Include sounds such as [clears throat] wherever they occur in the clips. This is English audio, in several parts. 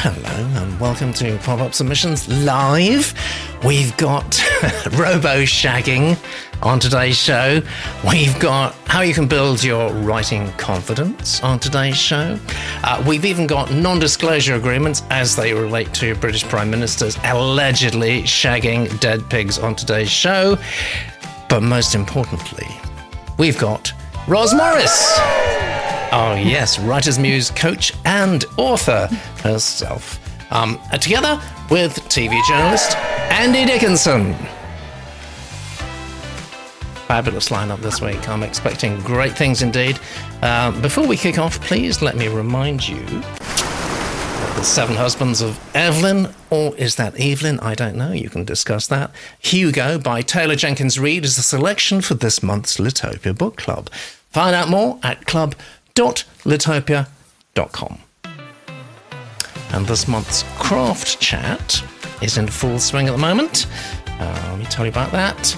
Hello and welcome to Pop Up Submissions Live. We've got [laughs] robo shagging on today's show. We've got how you can build your writing confidence on today's show. Uh, we've even got non disclosure agreements as they relate to British Prime Ministers allegedly shagging dead pigs on today's show. But most importantly, we've got Roz Morris. Oh, yes, Writer's Muse coach and author herself. Um, together with TV journalist Andy Dickinson. Fabulous lineup this week. I'm expecting great things indeed. Uh, before we kick off, please let me remind you the Seven Husbands of Evelyn, or is that Evelyn? I don't know. You can discuss that. Hugo by Taylor Jenkins Reid is the selection for this month's Litopia Book Club. Find out more at club www.litopia.com. And this month's craft chat is in full swing at the moment. Uh, let me tell you about that.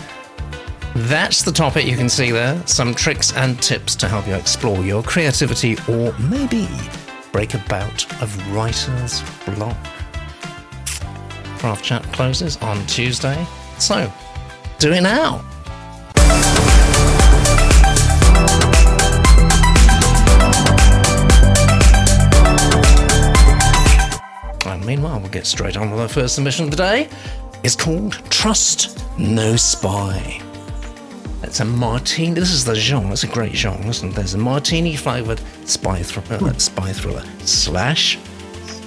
That's the topic you can see there. Some tricks and tips to help you explore your creativity or maybe break a bout of writer's block. Craft chat closes on Tuesday. So, do it now. Meanwhile, we'll get straight on with our first submission of the day. It's called Trust No Spy. It's a martini. This is the genre. It's a great genre, isn't it? There's a martini flavored spy thriller, uh, spy thriller slash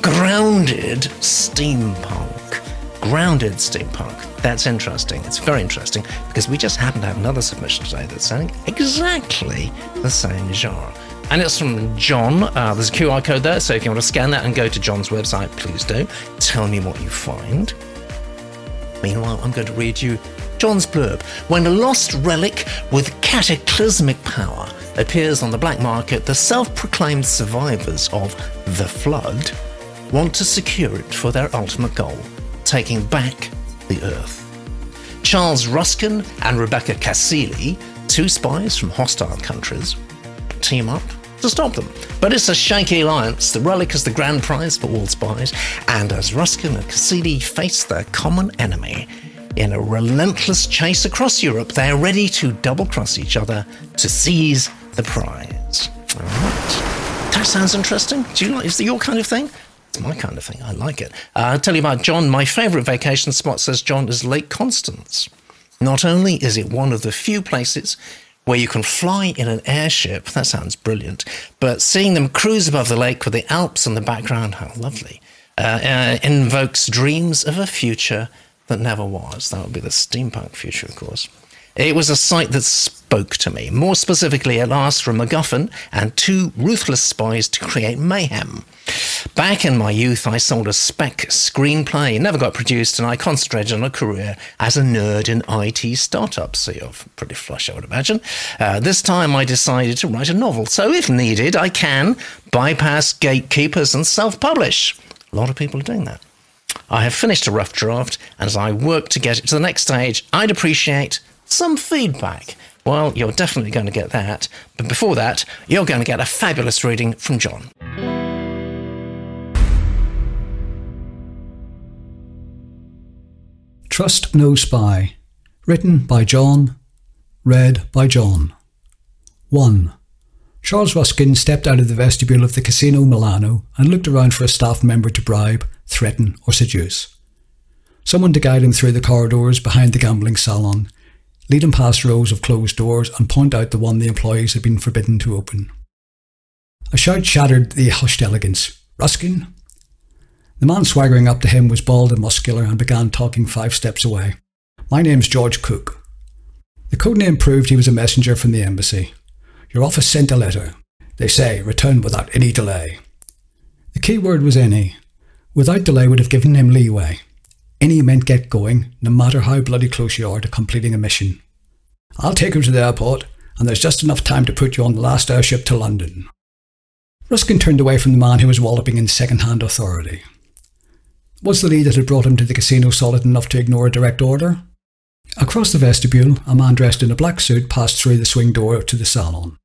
grounded steampunk. Grounded steampunk. That's interesting. It's very interesting because we just happen to have another submission today that's sounding exactly the same genre. And it's from John. Uh, there's a QR code there, so if you want to scan that and go to John's website, please do. Tell me what you find. Meanwhile, I'm going to read you John's blurb. When a lost relic with cataclysmic power appears on the black market, the self proclaimed survivors of the Flood want to secure it for their ultimate goal taking back the Earth. Charles Ruskin and Rebecca Cassili, two spies from hostile countries, team up to stop them. But it's a shaky alliance. The relic is the grand prize for all spies, and as Ruskin and Cassili face their common enemy, in a relentless chase across Europe, they are ready to double cross each other to seize the prize. All right. That sounds interesting. Do you like? Is it your kind of thing? It's my kind of thing. I like it. Uh, I'll tell you about John. My favourite vacation spot, says John, is Lake Constance. Not only is it one of the few places where you can fly in an airship. That sounds brilliant. But seeing them cruise above the lake with the Alps in the background, how lovely, uh, uh, invokes dreams of a future that never was. That would be the steampunk future, of course. It was a sight that spoke to me. More specifically, it asked for a MacGuffin and two ruthless spies to create mayhem. Back in my youth, I sold a spec screenplay, never got produced, and I concentrated on a career as a nerd in IT startups. So you're pretty flush, I would imagine. Uh, this time, I decided to write a novel. So if needed, I can bypass gatekeepers and self publish. A lot of people are doing that. I have finished a rough draft, and as I work to get it to the next stage, I'd appreciate some feedback. Well, you're definitely going to get that. But before that, you're going to get a fabulous reading from John. Trust No Spy. Written by John. Read by John. 1. Charles Ruskin stepped out of the vestibule of the Casino Milano and looked around for a staff member to bribe, threaten, or seduce. Someone to guide him through the corridors behind the gambling salon, lead him past rows of closed doors, and point out the one the employees had been forbidden to open. A shout shattered the hushed elegance. Ruskin? The man swaggering up to him was bald and muscular and began talking five steps away. My name's George Cook. The code name proved he was a messenger from the embassy. Your office sent a letter. They say, return without any delay. The key word was any. Without delay would have given him leeway. Any meant get going, no matter how bloody close you are to completing a mission. I'll take you to the airport, and there's just enough time to put you on the last airship to London. Ruskin turned away from the man who was walloping in second-hand authority. Was the lead that had brought him to the casino solid enough to ignore a direct order? Across the vestibule, a man dressed in a black suit passed through the swing door to the salon.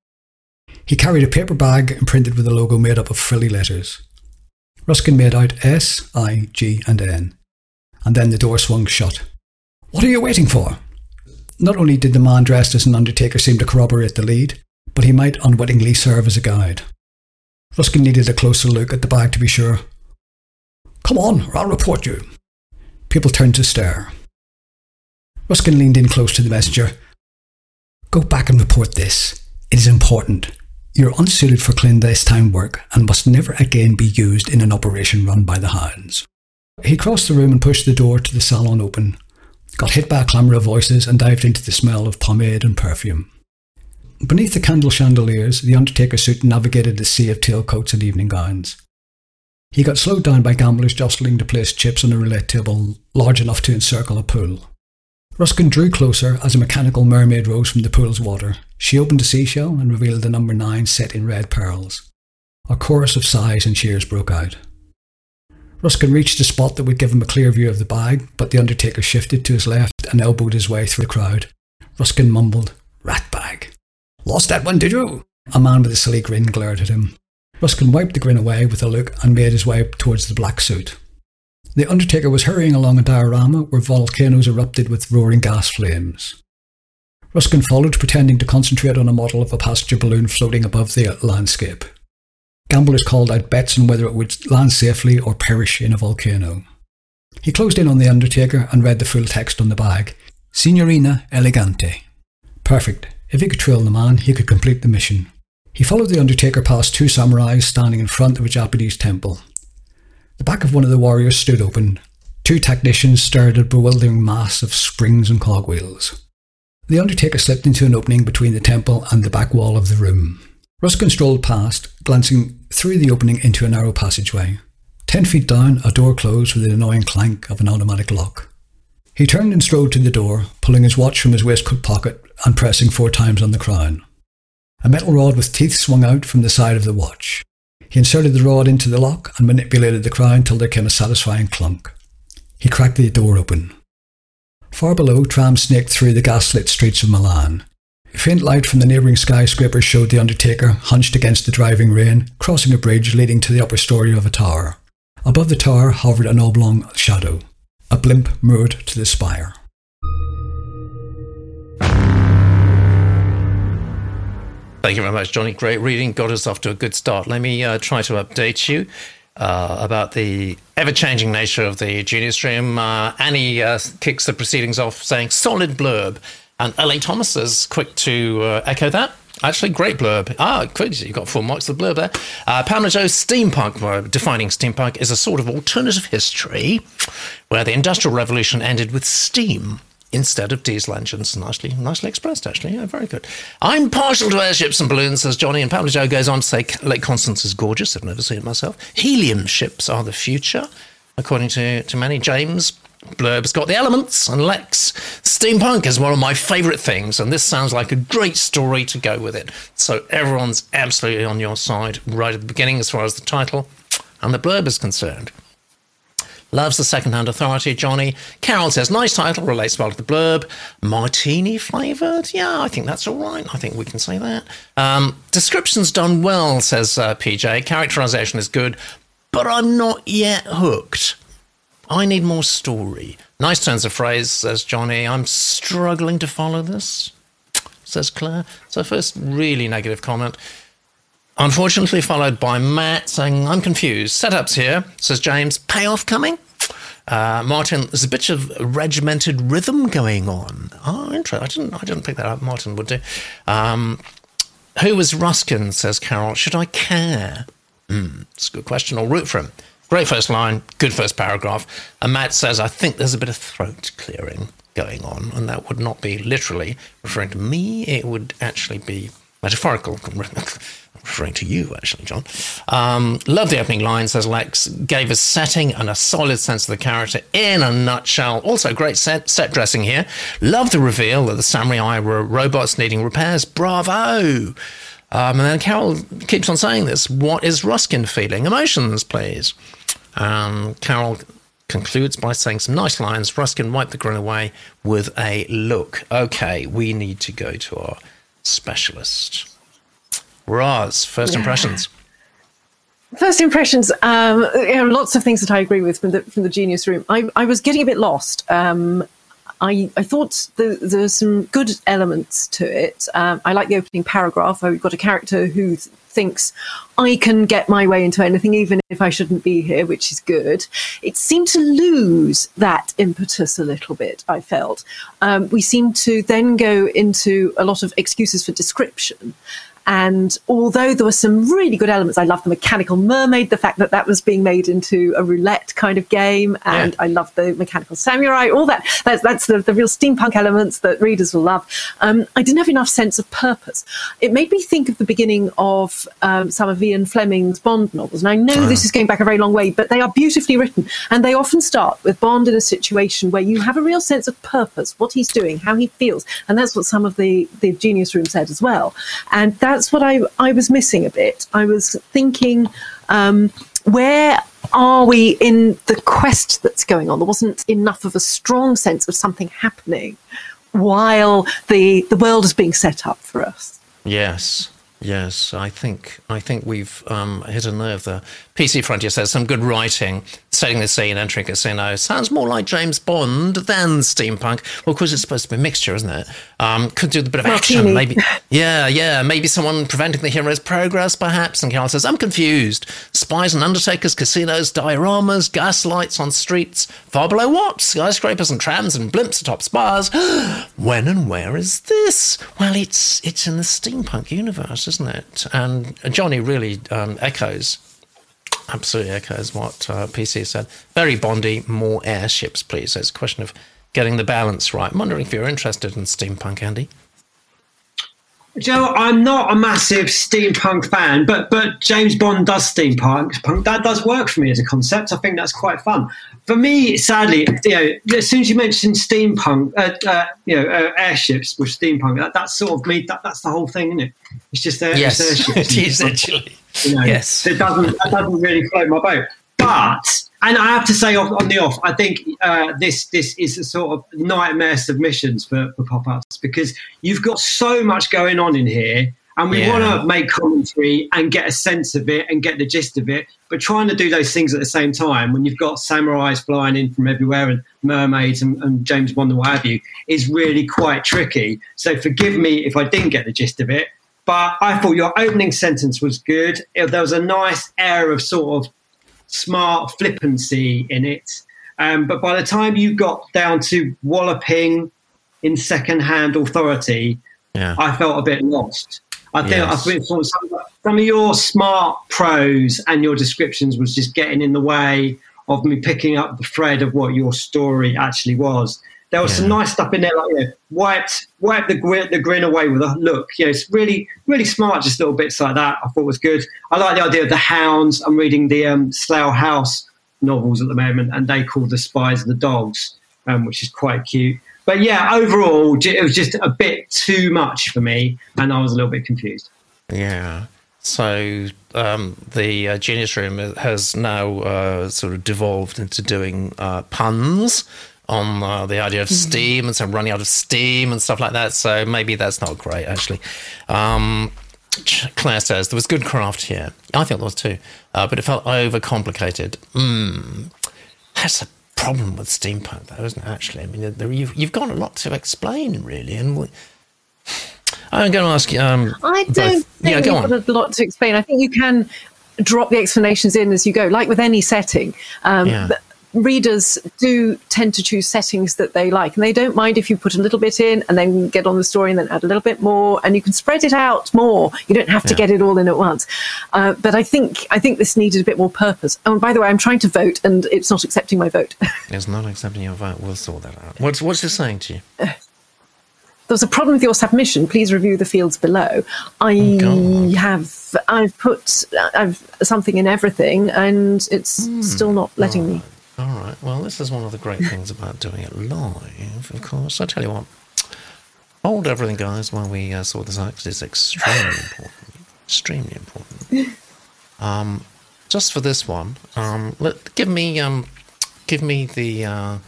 He carried a paper bag imprinted with a logo made up of frilly letters. Ruskin made out S, I, G, and N, and then the door swung shut. What are you waiting for? Not only did the man dressed as an undertaker seem to corroborate the lead, but he might unwittingly serve as a guide. Ruskin needed a closer look at the bag to be sure. Come on, or I'll report you. People turned to stare. Ruskin leaned in close to the messenger. Go back and report this. It is important. You're unsuited for clandestine work and must never again be used in an operation run by the hounds. He crossed the room and pushed the door to the salon open, got hit by a clamour of voices, and dived into the smell of pomade and perfume. Beneath the candle chandeliers, the Undertaker's suit navigated the sea of tailcoats and evening gowns. He got slowed down by gamblers jostling to place chips on a roulette table large enough to encircle a pool. Ruskin drew closer as a mechanical mermaid rose from the pool's water. She opened a seashell and revealed the number nine set in red pearls. A chorus of sighs and cheers broke out. Ruskin reached a spot that would give him a clear view of the bag, but the Undertaker shifted to his left and elbowed his way through the crowd. Ruskin mumbled, Rat bag. Lost that one, did you? A man with a silly grin glared at him. Ruskin wiped the grin away with a look and made his way towards the black suit. The Undertaker was hurrying along a diorama where volcanoes erupted with roaring gas flames. Ruskin followed, pretending to concentrate on a model of a passenger balloon floating above the landscape. Gamblers called out bets on whether it would land safely or perish in a volcano. He closed in on the Undertaker and read the full text on the bag Signorina Elegante. Perfect. If he could trail the man, he could complete the mission. He followed the Undertaker past two samurais standing in front of a Japanese temple. The back of one of the warriors stood open. Two technicians stared at a bewildering mass of springs and cogwheels. The Undertaker slipped into an opening between the temple and the back wall of the room. Ruskin strolled past, glancing through the opening into a narrow passageway. Ten feet down, a door closed with the annoying clank of an automatic lock. He turned and strode to the door, pulling his watch from his waistcoat pocket and pressing four times on the crown. A metal rod with teeth swung out from the side of the watch. He inserted the rod into the lock and manipulated the crown till there came a satisfying clunk. He cracked the door open. Far below, trams snaked through the gaslit streets of Milan. Faint light from the neighbouring skyscraper showed the Undertaker hunched against the driving rain, crossing a bridge leading to the upper story of a tower. Above the tower hovered an oblong shadow, a blimp moored to the spire. Thank you very much, Johnny. Great reading. Got us off to a good start. Let me uh, try to update you uh, about the ever changing nature of the Genius Stream. Uh, Annie uh, kicks the proceedings off saying solid blurb. And LA Thomas is quick to uh, echo that. Actually, great blurb. Ah, good. You got four marks of the blurb there. Uh, Pamela Joe's steampunk, defining steampunk, is a sort of alternative history where the Industrial Revolution ended with steam instead of diesel engines. Nicely, nicely expressed, actually. Yeah, very good. I'm partial to airships and balloons, says Johnny, and Pamela Joe goes on to say Lake Constance is gorgeous. I've never seen it myself. Helium ships are the future, according to, to many. James Blurb's got the elements, and Lex. Steampunk is one of my favourite things, and this sounds like a great story to go with it. So everyone's absolutely on your side right at the beginning as far as the title and the blurb is concerned. Loves the second-hand authority, Johnny. Carol says, nice title, relates well to the blurb. Martini flavoured? Yeah, I think that's all right. I think we can say that. Um, description's done well, says uh, PJ. Characterisation is good, but I'm not yet hooked. I need more story. Nice turns of phrase, says Johnny. I'm struggling to follow this, says Claire. So, first, really negative comment. Unfortunately, followed by Matt saying, I'm confused. Setups here, says James. Payoff coming? Uh, Martin, there's a bit of regimented rhythm going on. Oh, interesting. I didn't, I didn't pick that up. Martin would do. Um, who was Ruskin, says Carol. Should I care? Hmm, it's a good question. I'll root for him. Great first line, good first paragraph. And Matt says, I think there's a bit of throat clearing going on, and that would not be literally referring to me, it would actually be metaphorical, [laughs] referring to you, actually, John. Um, love the opening line, says Lex. Gave us setting and a solid sense of the character in a nutshell. Also, great set, set dressing here. Love the reveal that the samurai were robots needing repairs. Bravo! Um, and then Carol keeps on saying this. What is Ruskin feeling? Emotions, please. Um, Carol concludes by saying some nice lines. Ruskin wiped the grin away with a look. Okay, we need to go to our specialist. Roz, first Yeah. impressions. First impressions. Um, there are lots of things that I agree with from the from the Genius Room. I, I was getting a bit lost. Um, I, I thought the, there's some good elements to it. Um, I like the opening paragraph where we've got a character who th- thinks I can get my way into anything, even if I shouldn't be here, which is good. It seemed to lose that impetus a little bit, I felt. Um, we seemed to then go into a lot of excuses for description. And although there were some really good elements, I love the mechanical mermaid, the fact that that was being made into a roulette kind of game, and Yeah. I love the mechanical samurai, all that. That's, that's the, the real steampunk elements that readers will love. Um, I didn't have enough sense of purpose. It made me think of the beginning of um, some of Ian Fleming's Bond novels. And I know this is going back a very long way, but they are beautifully written. And they often start with Bond in a situation where you have a real sense of purpose, what he's doing, how he feels. And that's what some of the, the Genius Room said as well. And that's what I, I was missing a bit. I was thinking, um, where are we in the quest that's going on? There wasn't enough of a strong sense of something happening while the, the world is being set up for us. Yes, yes. I think I think we've um, hit a nerve there. PC Frontier says some good writing, setting the scene, entering casino. Sounds more like James Bond than steampunk. Well, of course, it's supposed to be a mixture, isn't it? Um, could do a bit of action, maybe. [laughs] Yeah, yeah. Maybe someone preventing the hero's progress, perhaps. And Carol says, I'm confused. Spies and undertakers, casinos, dioramas, gas lights on streets, far below what? Skyscrapers and trams and blimps atop spires. [gasps] when and where is this? Well, it's it's in the steampunk universe, isn't it? And Johnny really um, echoes absolutely echoes what uh, PC said. Very Bondy, more airships, please. So It's a question of getting the balance right. I'm wondering if you're interested in steampunk, Andy. Joe, I'm not a massive steampunk fan, but but James Bond does steampunk. Punk, that does work for me as a concept. I think that's quite fun. For me, sadly, you know, as soon as you mentioned steampunk, uh, uh, you know, uh, airships with steampunk, that, that's sort of me. That, that's the whole thing, isn't it? It's just air, Yes, it's [laughs] airships. it is actually. You know, Yes. It doesn't, that doesn't really float my boat. But, and I have to say off, on the off, I think uh, this this is a sort of nightmare submissions for, for pop ups because you've got so much going on in here. And we Yeah. want to make commentary and get a sense of it and get the gist of it. But trying to do those things at the same time when you've got samurais flying in from everywhere and mermaids and, and James Bond and what have you is really quite tricky. So forgive me if I didn't get the gist of it. But I thought your opening sentence was good. It- There was a nice air of sort of smart flippancy in it. Um, but by the time you got down to walloping in second-hand authority, Yeah. I felt a bit lost. I think Yes. I think some, some of your smart prose and your descriptions was just getting in the way of me picking up the thread of what your story actually was. There was some nice stuff in there, like you know, wiped wiped the grin, the grin away with a look. You know, it's really really smart, just little bits like that. I thought was good. I like the idea of the hounds. I'm reading the um, Slough House novels at the moment, and they call the spies the dogs, um, which is quite cute. But yeah, overall, it was just a bit too much for me, and I was a little bit confused. Yeah. So um, the uh, Genius Room has now uh, sort of devolved into doing uh, puns on uh, the idea of steam and so running out of steam and stuff like that. So maybe that's not great, actually. Um, Claire says there was good craft here. I think there was too, uh, but it felt overcomplicated. Mm. That's a problem with steampunk, though, isn't it? Actually, I mean, there, you've, you've got a lot to explain, really, and. We, I'm going to ask you. Um, I don't think yeah, go you've on. got a lot to explain. I think you can drop the explanations in as you go, like with any setting. Um, Yeah. Readers do tend to choose settings that they like, and they don't mind if you put a little bit in and then get on the story and then add a little bit more, and you can spread it out more. You don't have to Yeah. get it all in at once. Uh, but I think I think this needed a bit more purpose. Oh, and by the way, I'm trying to vote, and it's not accepting my vote. [laughs] It's not accepting your vote. We'll sort that out. What's what's it saying to you? there's a problem with your submission. Please review the fields below. I God. have I've put I've something in everything, and it's still not letting me. All right. Well, this is one of the great [laughs] things about doing it live. Of course, I tell you what. Hold everything, guys, while we uh, sort this out. 'cause it's extremely [laughs] important. Extremely important. Um, just for this one, um, let give me um, give me the uh,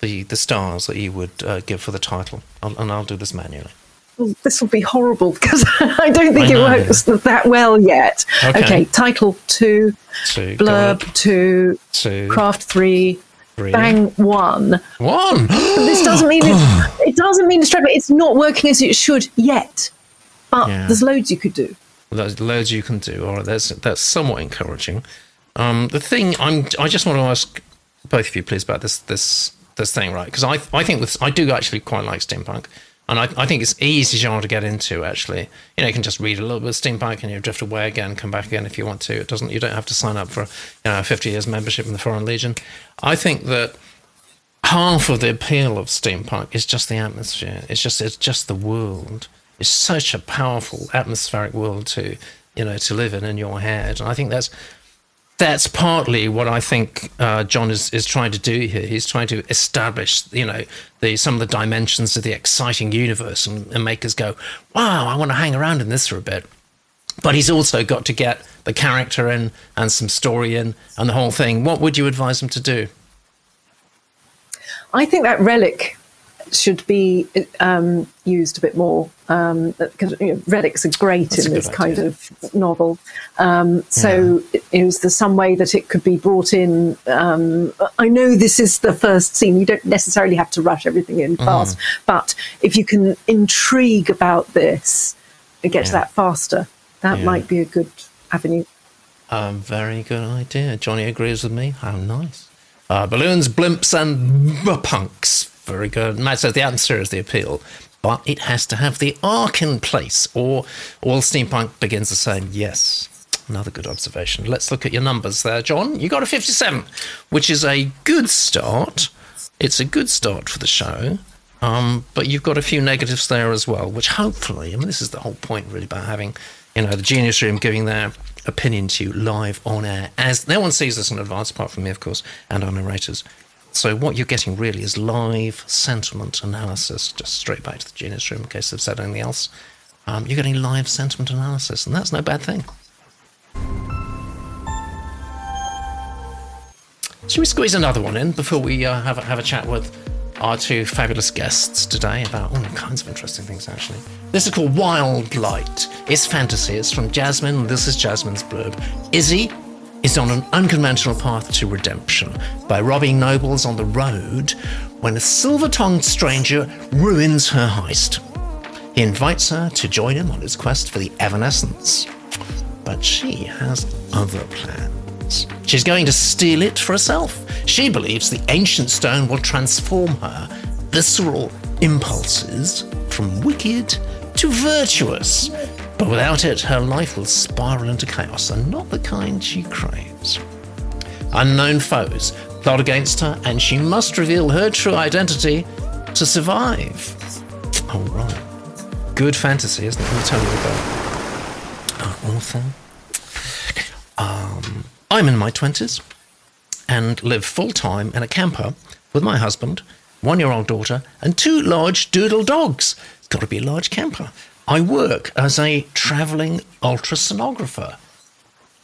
the the stars that you would uh, give for the title, I'll, and I'll do this manually. This will be horrible [laughs] because I don't think I it works that well yet. Okay. Okay, title two, Two, blurb two, Two, craft three, three, bang one. one. [gasps] This doesn't mean it, it doesn't mean it's It's not working as it should yet. But Yeah. there's loads you could do. There's loads you can do. All right, that's that's somewhat encouraging. Um, the thing I'm, I just want to ask both of you, please, about this this this thing, right? Because I I think with I do actually quite like steampunk, and I I think it's easy genre to get into. Actually, you know, you can just read a little bit of steampunk and you drift away again, come back again if you want to. It doesn't you don't have to sign up for you know a 50 years membership in the Foreign Legion. I think that half of the appeal of steampunk is just the atmosphere. It's just it's just the world. It's such a powerful atmospheric world to you know to live in in your head, and I think that's that's partly what I think uh, John is, is trying to do here. He's trying to establish, you know, the some of the dimensions of the exciting universe and, and make us go, wow, I want to hang around in this for a bit. But he's also got to get the character in and some story in and the whole thing. What would you advise him to do? I think that relic should be um, used a bit more because you know, relics are great That's in this kind idea. of novel. Um, so, is there some way that it could be brought in? Um, I know this is the first scene; you don't necessarily have to rush everything in Mm-hmm. fast, but if you can intrigue about this and get to that faster, that Yeah. might be a good avenue. A very good idea. Johnny agrees with me. How nice. Uh, balloons, blimps, and punks. Very good. Matt says the answer is the appeal, but it has to have the arc in place, or all steampunk begins the same. Yes. Another good observation. Let's look at your numbers there, John. You got a 57, which is a good start. It's a good start for the show. Um, but you've got a few negatives there as well, which hopefully, I mean, this is the whole point really about having, you know, the Genius Room giving their opinion to you live on air. As no one sees this in advance, apart from me, of course, and our narrators. So what you're getting really is live sentiment analysis, just straight back to the Genius Room in case they've said anything else. Um, you're getting live sentiment analysis, and that's no bad thing. Should we squeeze another one in before we uh, have, a, have a chat with our two fabulous guests today about all kinds of interesting things, actually? This is called Wild Light. It's fantasy. It's from Jasmine. This is Jasmine's blurb. Izzy is on an unconventional path to redemption by robbing nobles on the road when a silver tongued stranger ruins her heist. He invites her to join him on his quest for the Evanescence. But she has other plans. She's going to steal it for herself. She believes the ancient stone will transform her visceral impulses from wicked to virtuous. But without it, her life will spiral into chaos and not the kind she craves. Unknown foes plot against her, and she must reveal her true identity to survive. All right. Good fantasy, isn't it? Let me tell you about our author. Um, I'm in my 20s and live full time in a camper with my husband, one year old daughter, and two large doodle dogs. It's got to be a large camper. I work as a traveling ultrasonographer.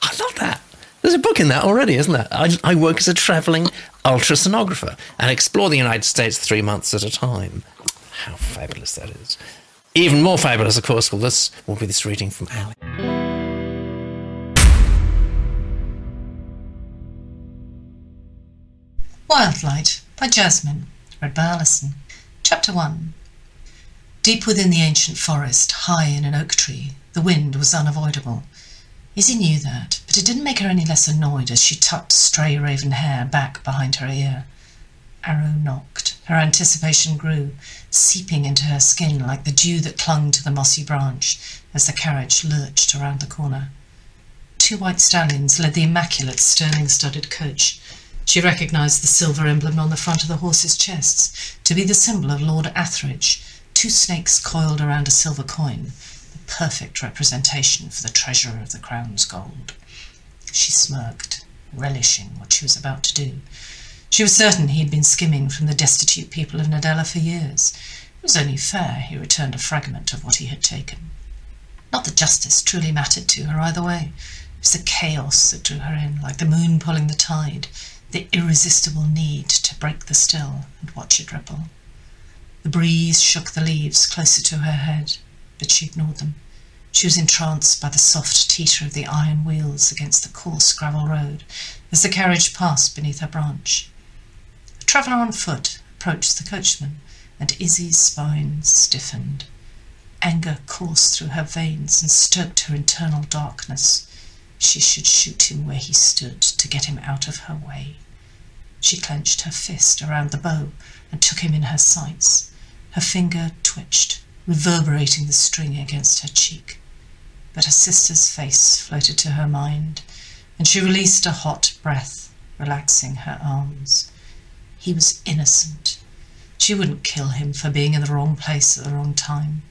I love that. There's a book in that already, isn't there? I, I work as a traveling ultrasonographer and explore the United States three months at a time. How fabulous that is. Even more fabulous, of course, will this will be this reading from Ali. Wildlight by Jasmine, read by Alison. Chapter 1 Deep within the ancient forest, high in an oak tree, the wind was unavoidable. Izzy knew that, but it didn't make her any less annoyed as she tucked stray raven hair back behind her ear. Arrow nocked. Her anticipation grew, seeping into her skin like the dew that clung to the mossy branch as the carriage lurched around the corner. Two white stallions led the immaculate Sterling-studded coach. She recognised the silver emblem on the front of the horses' chests to be the symbol of Lord Atheridge, two snakes coiled around a silver coin, the perfect representation for the treasurer of the crown's gold. She smirked, relishing what she was about to do. She was certain he had been skimming from the destitute people of Nadella for years. It was only fair he returned a fragment of what he had taken. Not that justice truly mattered to her either way. It was the chaos that drew her in, like the moon pulling the tide, the irresistible need to break the still and watch it ripple. The breeze shook the leaves closer to her head, but she ignored them. She was entranced by the soft teeter of the iron wheels against the coarse gravel road as the carriage passed beneath her branch. A traveller on foot approached the coachman, and Izzy's spine stiffened. Anger coursed through her veins and stoked her internal darkness. She should shoot him where he stood to get him out of her way. She clenched her fist around the bow and took him in her sights. Her finger twitched, reverberating the string against her cheek. But her sister's face floated to her mind, and she released a hot breath, relaxing her arms. He was innocent. She wouldn't kill him for being in the wrong place at the wrong time.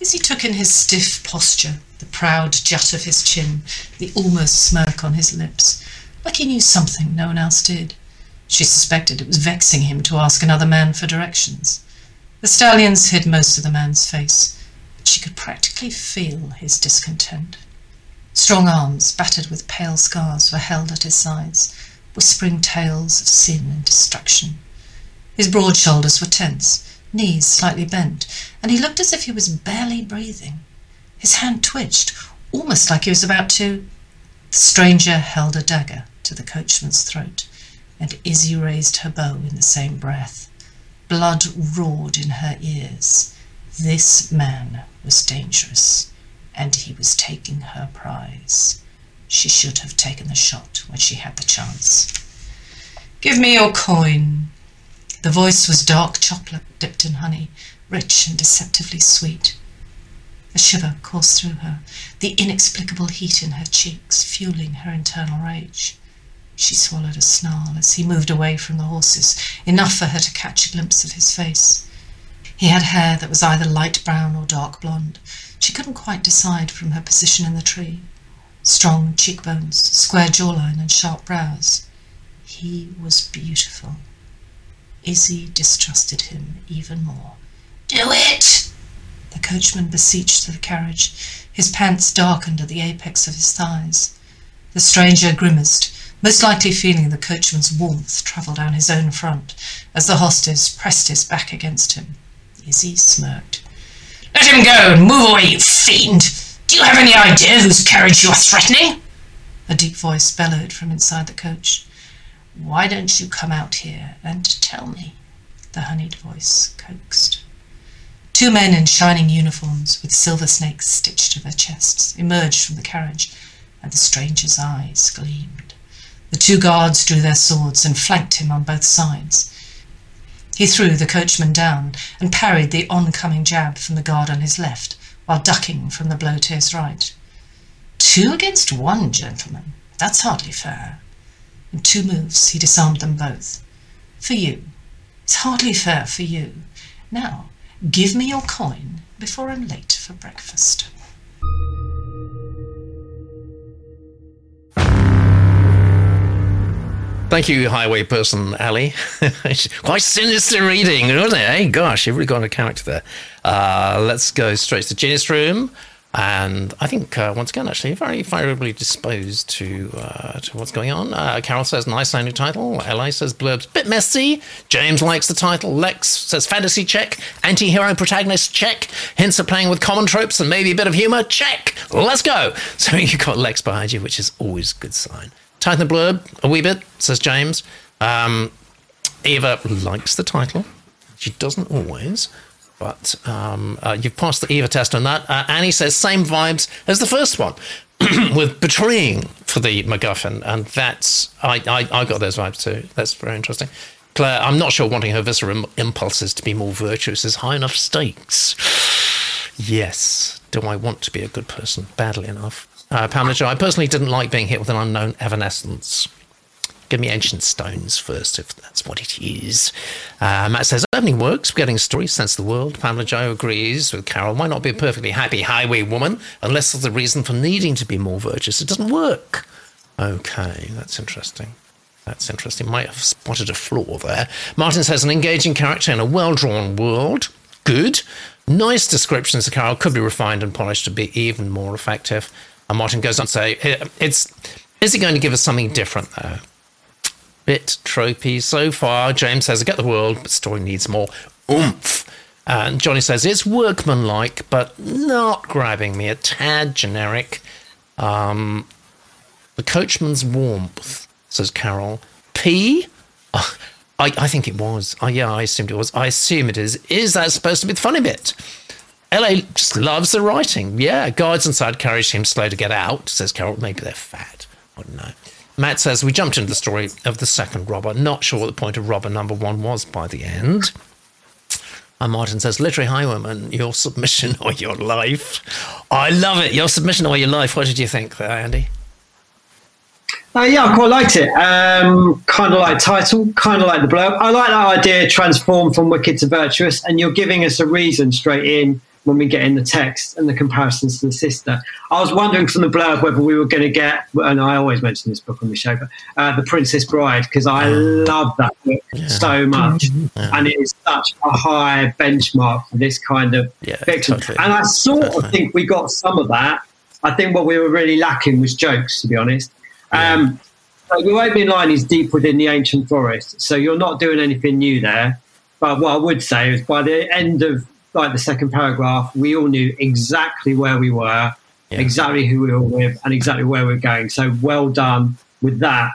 As he took in his stiff posture, the proud jut of his chin, the almost smirk on his lips, like he knew something no one else did. She suspected it was vexing him to ask another man for directions. The stallions hid most of the man's face, but she could practically feel his discontent. Strong arms, battered with pale scars, were held at his sides, whispering tales of sin and destruction. His broad shoulders were tense, knees slightly bent, and he looked as if he was barely breathing. His hand twitched, almost like he was about to. The stranger held a dagger to the coachman's throat, and Izzy raised her bow in the same breath. Blood roared in her ears. This man was dangerous, and he was taking her prize. She should have taken the shot when she had the chance. Give me your coin. The voice was dark chocolate dipped in honey, rich and deceptively sweet. A shiver coursed through her, the inexplicable heat in her cheeks fueling her internal rage. She swallowed a snarl as he moved away from the horses, enough for her to catch a glimpse of his face. He had hair that was either light brown or dark blonde. She couldn't quite decide from her position in the tree. Strong cheekbones, square jawline, and sharp brows. He was beautiful. Izzy distrusted him even more. Do it! The coachman beseeched the carriage, his pants darkened at the apex of his thighs. The stranger grimaced, most likely feeling the coachman's warmth travel down his own front, as the hostess pressed his back against him. Izzy smirked. Let him go and move away, you fiend! Do you have any idea whose carriage you are threatening? A deep voice bellowed from inside the coach. Why don't you come out here and tell me? The honeyed voice coaxed. Two men in shining uniforms, with silver snakes stitched to their chests, emerged from the carriage, and the stranger's eyes gleamed. The two guards drew their swords and flanked him on both sides. He threw the coachman down and parried the oncoming jab from the guard on his left, while ducking from the blow to his right. Two against one, gentlemen. That's hardly fair. In two moves, he disarmed them both. For you. It's hardly fair for you. Now, give me your coin before I'm late for breakfast. Thank you, highway person Ali. [laughs] Quite sinister reading, wasn't it? Hey, gosh, you've really got a character there. Uh, let's go straight to Genius Room. And I think, uh, once again, actually, very favorably disposed to uh, to what's going on. Uh, Carol says, nice sounding title. Li says, blurb's bit messy. James likes the title. Lex says, fantasy check. Anti hero protagonist check. Hints of playing with common tropes and maybe a bit of humor check. Let's go. [laughs] So you've got Lex behind you, which is always a good sign. Tighten the blurb a wee bit, says James. Um, Eva likes the title. She doesn't always, but um, uh, you've passed the Eva test on that. Uh, Annie says same vibes as the first one, [clears throat] with betraying for the MacGuffin, and that's I, I I got those vibes too. That's very interesting. Claire, I'm not sure wanting her visceral impulses to be more virtuous is high enough stakes. [sighs] Yes. Do I want to be a good person badly enough? Uh, Pamela Joe, I personally didn't like being hit with an unknown evanescence. Give me ancient stones first, if that's what it is. Uh, Matt says, opening works, getting stories, sense of the world. Pamela Joe agrees with Carol. Why not be a perfectly happy highway woman unless there's a reason for needing to be more virtuous? It doesn't work. Okay, that's interesting. That's interesting. Might have spotted a flaw there. Martin says, an engaging character in a well drawn world. Good. Nice descriptions of Carol could be refined and polished to be even more effective. And Martin goes on to say, "It's is he going to give us something different though? Bit tropey so far." James says, "I get the world, but story needs more oomph. And Johnny says it's workmanlike, but not grabbing me. A tad generic. Um, the coachman's warmth, says Carol. P. Oh, I, I think it was. Oh, yeah, I assumed it was. I assume it is. Is that supposed to be the funny bit? LA just loves the writing. Yeah, guards inside carriage seem slow to get out, says Carol. Maybe they're fat. I don't know. Matt says we jumped into the story of the second robber. Not sure what the point of robber number one was by the end. And Martin says, literary highwayman, your submission or your life. I love it. Your submission or your life. What did you think there, Andy? Uh, yeah, I quite liked it. Um, kind of like title, kind of like the blurb. I like that idea, transform from wicked to virtuous, and you're giving us a reason straight in when we get in the text and the comparisons to the sister. I was wondering from the blurb whether we were going to get, and I always mention this book on the show, but uh, The Princess Bride, because I love that book yeah. so much. Yeah. And it is such a high benchmark for this kind of yeah, fiction. Totally. And I sort totally. of think we got some of that. I think what we were really lacking was jokes, to be honest. Um, so the opening line is deep within the ancient forest. So you're not doing anything new there. But what I would say is by the end of like the second paragraph, we all knew exactly where we were, yeah. exactly who we were with, and exactly where we are going. So well done with that.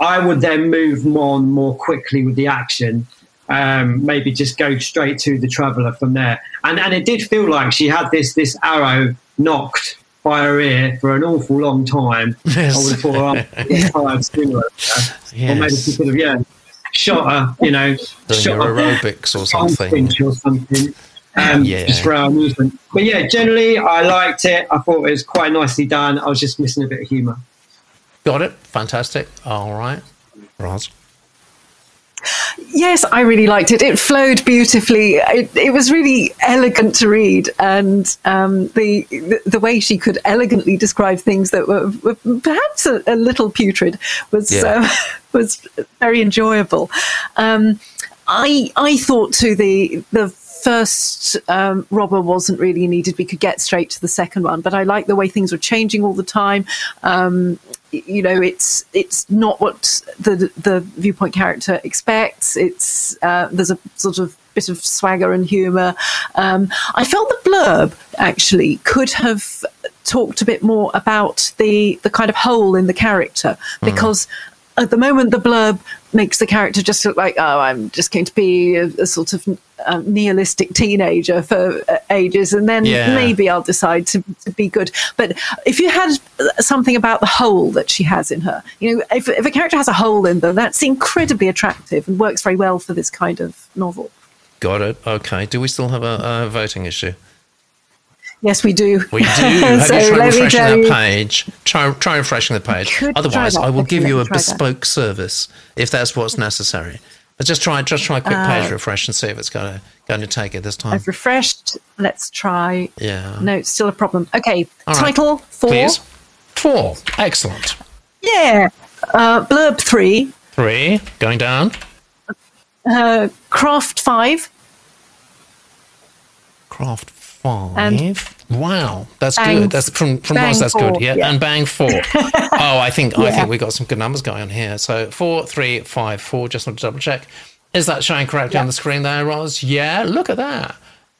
I would then move on more quickly with the action. Um, maybe just go straight to the traveller from there. And and it did feel like she had this this arrow nocked by her ear for an awful long time. [laughs] Yes. I would have thought, oh, [laughs] sooner. Yes. Or maybe she could have, yeah, shot her, you know, Doing shot her aerobics or something. Or something um, yeah. just for our amusement. But yeah, generally, I liked it. I thought it was quite nicely done. I was just missing a bit of humour. Got it. Fantastic. All right. Roz. Yes, I really liked it. It flowed beautifully. It, it was really elegant to read, and um, the, the, the way she could elegantly describe things that were, were perhaps a, a, little putrid was yeah. uh, [laughs] was very enjoyable. Um, I I thought to the the first um, robber wasn't really needed. We could get straight to the second one, but I like the way things were changing all the time. Um, you know, it's it's not what the the viewpoint character expects. It's uh, there's a sort of bit of swagger and humour. Um, I felt the blurb actually could have talked a bit more about the the kind of hole in the character hmm. because. Mm at the moment, the blurb makes the character just look like, oh, I'm just going to be a, a sort of um, nihilistic teenager for uh, ages, and then yeah. maybe I'll decide to, to, be good. But if you had something about the hole that she has in her, you know, if, if a character has a hole in them, that's incredibly attractive and works very well for this kind of novel. Got it. Okay. Do we still have a, a voting issue? Yes, we do. We do. [laughs] Have so you tried refreshing that page? Try, try refreshing the page. Otherwise, I will give you a bespoke that. service if that's what's necessary. But just try, just try a quick uh, page refresh and see if it's going to going to take it this time. I've refreshed. Let's try. Yeah. No, it's still a problem. Okay. All title right. four. Please. Four. Excellent. Yeah. Uh, blurb three. Three. Going down. Uh, craft five. Craft five. And wow, that's good. That's from from Roz. That's four, good. Yeah. yeah. and bang four. [laughs] oh, I think yeah. I think we got some good numbers going on here. So four, three, five, four. Just want to double check. Is that showing correctly yeah. on the screen there, Roz? Yeah. Look at that.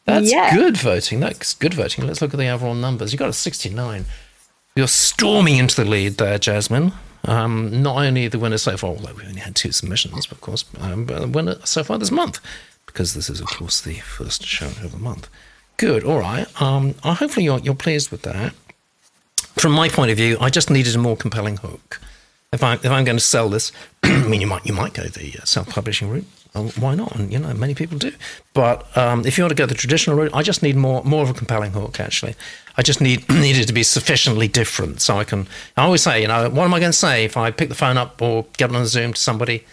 That's good voting. That's good voting. Let's look at the overall numbers. You got a sixty-nine. You're storming into the lead there, Jasmine. Um, not only the winner so far, although we only had two submissions, of course, um, but the winner so far this month, because this is, of course, the first show of the month. Good. All right. Um, hopefully you're you're pleased with that. From my point of view, I just needed a more compelling hook. If I if I'm going to sell this, [clears throat] I mean, you might you might go the uh, self-publishing route. Well, why not? And you know, many people do. But um, if you want to go the traditional route, I just need more more of a compelling hook. Actually, I just need [clears throat] needed to be sufficiently different so I can. I always say, you know, what am I going to say if I pick the phone up or get on a Zoom to somebody?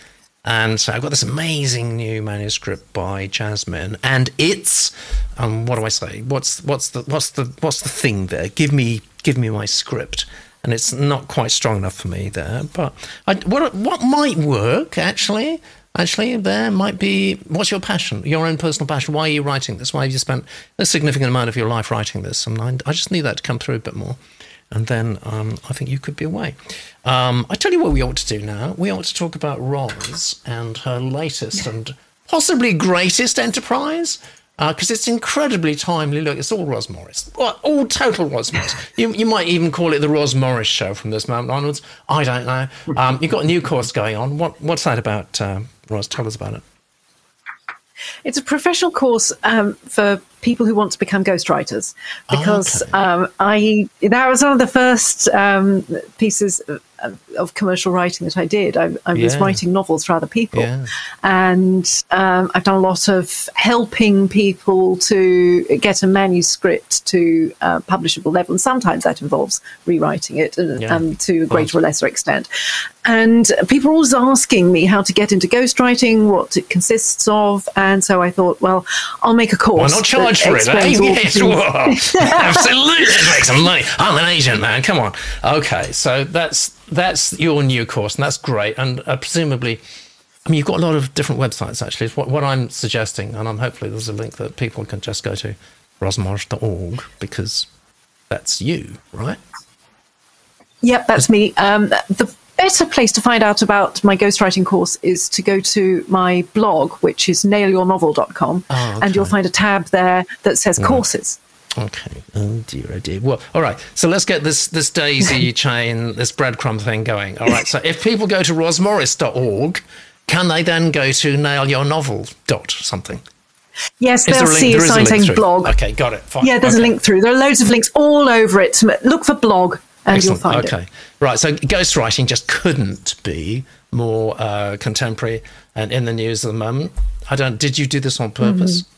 And so I've got this amazing new manuscript by Jasmine, and it's um, what do I say? What's what's the what's the what's the thing there? Give me give me my script, and it's not quite strong enough for me there. But I, what what might work actually? Actually, there might be. What's your passion? Your own personal passion. Why are you writing this? Why have you spent a significant amount of your life writing this? And I, I just need that to come through a bit more and then um, I think you could be away. Um, I tell you what we ought to do now. We ought to talk about Roz and her latest and possibly greatest enterprise because uh, it's incredibly timely. Look, it's all Roz Morris, all, all total Roz Morris. [laughs] you, you might even call it the Roz Morris show from this moment onwards. I don't know. Um, you've got a new course going on. What, what's that about, uh, Roz? Tell us about it. It's a professional course um, for people who want to become ghostwriters because oh, okay. um, I that was one of the first um, pieces of, commercial writing that I did. I, I was writing novels for other people, yeah. and um, I've done a lot of helping people to get a manuscript to uh, publishable level, and sometimes that involves rewriting it uh, yeah. Um, to a greater or lesser extent. And people are always asking me how to get into ghostwriting, what it consists of, and so I thought, well, I'll make a course. Why not charge for it? Eh? Yes, [laughs] absolutely. make some money. I'm an agent, man. Come on. Okay, so that's that's your new course, and that's great. And uh, presumably, I mean, you've got a lot of different websites. Actually, what what I'm suggesting, and I'm hopefully there's a link that people can just go to rozmorris.org because that's you, right? Yep, that's me. Um, the better place to find out about my ghostwriting course is to go to my blog, which is nailyournovel.com, oh, okay. and you'll find a tab there that says courses. Okay. Oh dear, oh dear. Well, all right. So let's get this this daisy [laughs] chain, this breadcrumb thing going. All right. So if people go to rozmorris.org, can they then go to nailyournovel dot something? Yes, they'll see a site saying blog. Okay, got it. Fine. Yeah, there's okay. a link through. There are loads of links all over it. Look for blog and Excellent. you'll find okay. it. Okay. Right. So ghostwriting just couldn't be more uh, contemporary and in the news at the moment. I don't. Did you do this on purpose? Mm-hmm.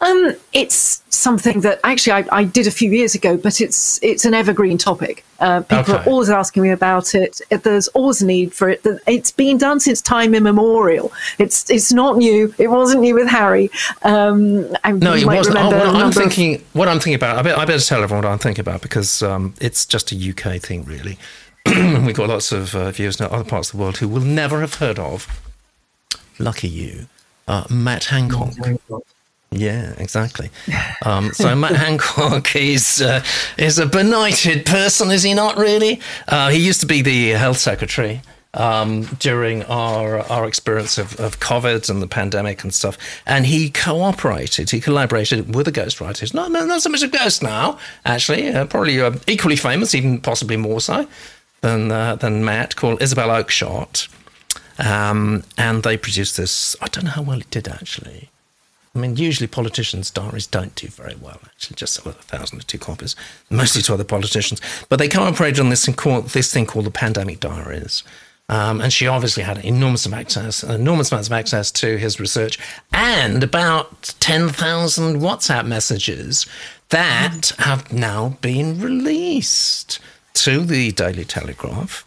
Um, it's something that actually I, I, did a few years ago, but it's it's an evergreen topic. Uh, people okay. are always asking me about it. There's always a need for it. It's been done since time immemorial. It's it's not new. It wasn't new with Harry. Um, no, it wasn't. Oh, what I'm thinking, of... what I'm thinking about, I better, I better tell everyone what I'm thinking about because um, it's just a UK thing, really. [clears throat] We've got lots of uh, viewers in other parts of the world who will never have heard of. Lucky you, uh, Matt Hancock. Yeah, exactly. [laughs] Um, so Matt Hancock is uh, is a benighted person, is he not? Really, uh, he used to be the health secretary um, during our our experience of, of COVID and the pandemic and stuff, and he cooperated, he collaborated with the ghostwriters. Not not so much a ghost now, actually, uh, probably uh, equally famous, even possibly more so than uh, than Matt, called Isabel Oakeshott. Um, and they produced this. I don't know how well it did actually. I mean, usually politicians' diaries don't do very well, actually, just sell a thousand or two copies, mostly to other politicians. But they cooperated on this this thing called the pandemic diaries. Um, and she obviously had enormous access, enormous amounts of access to his research, and about ten thousand WhatsApp messages that have now been released to the Daily Telegraph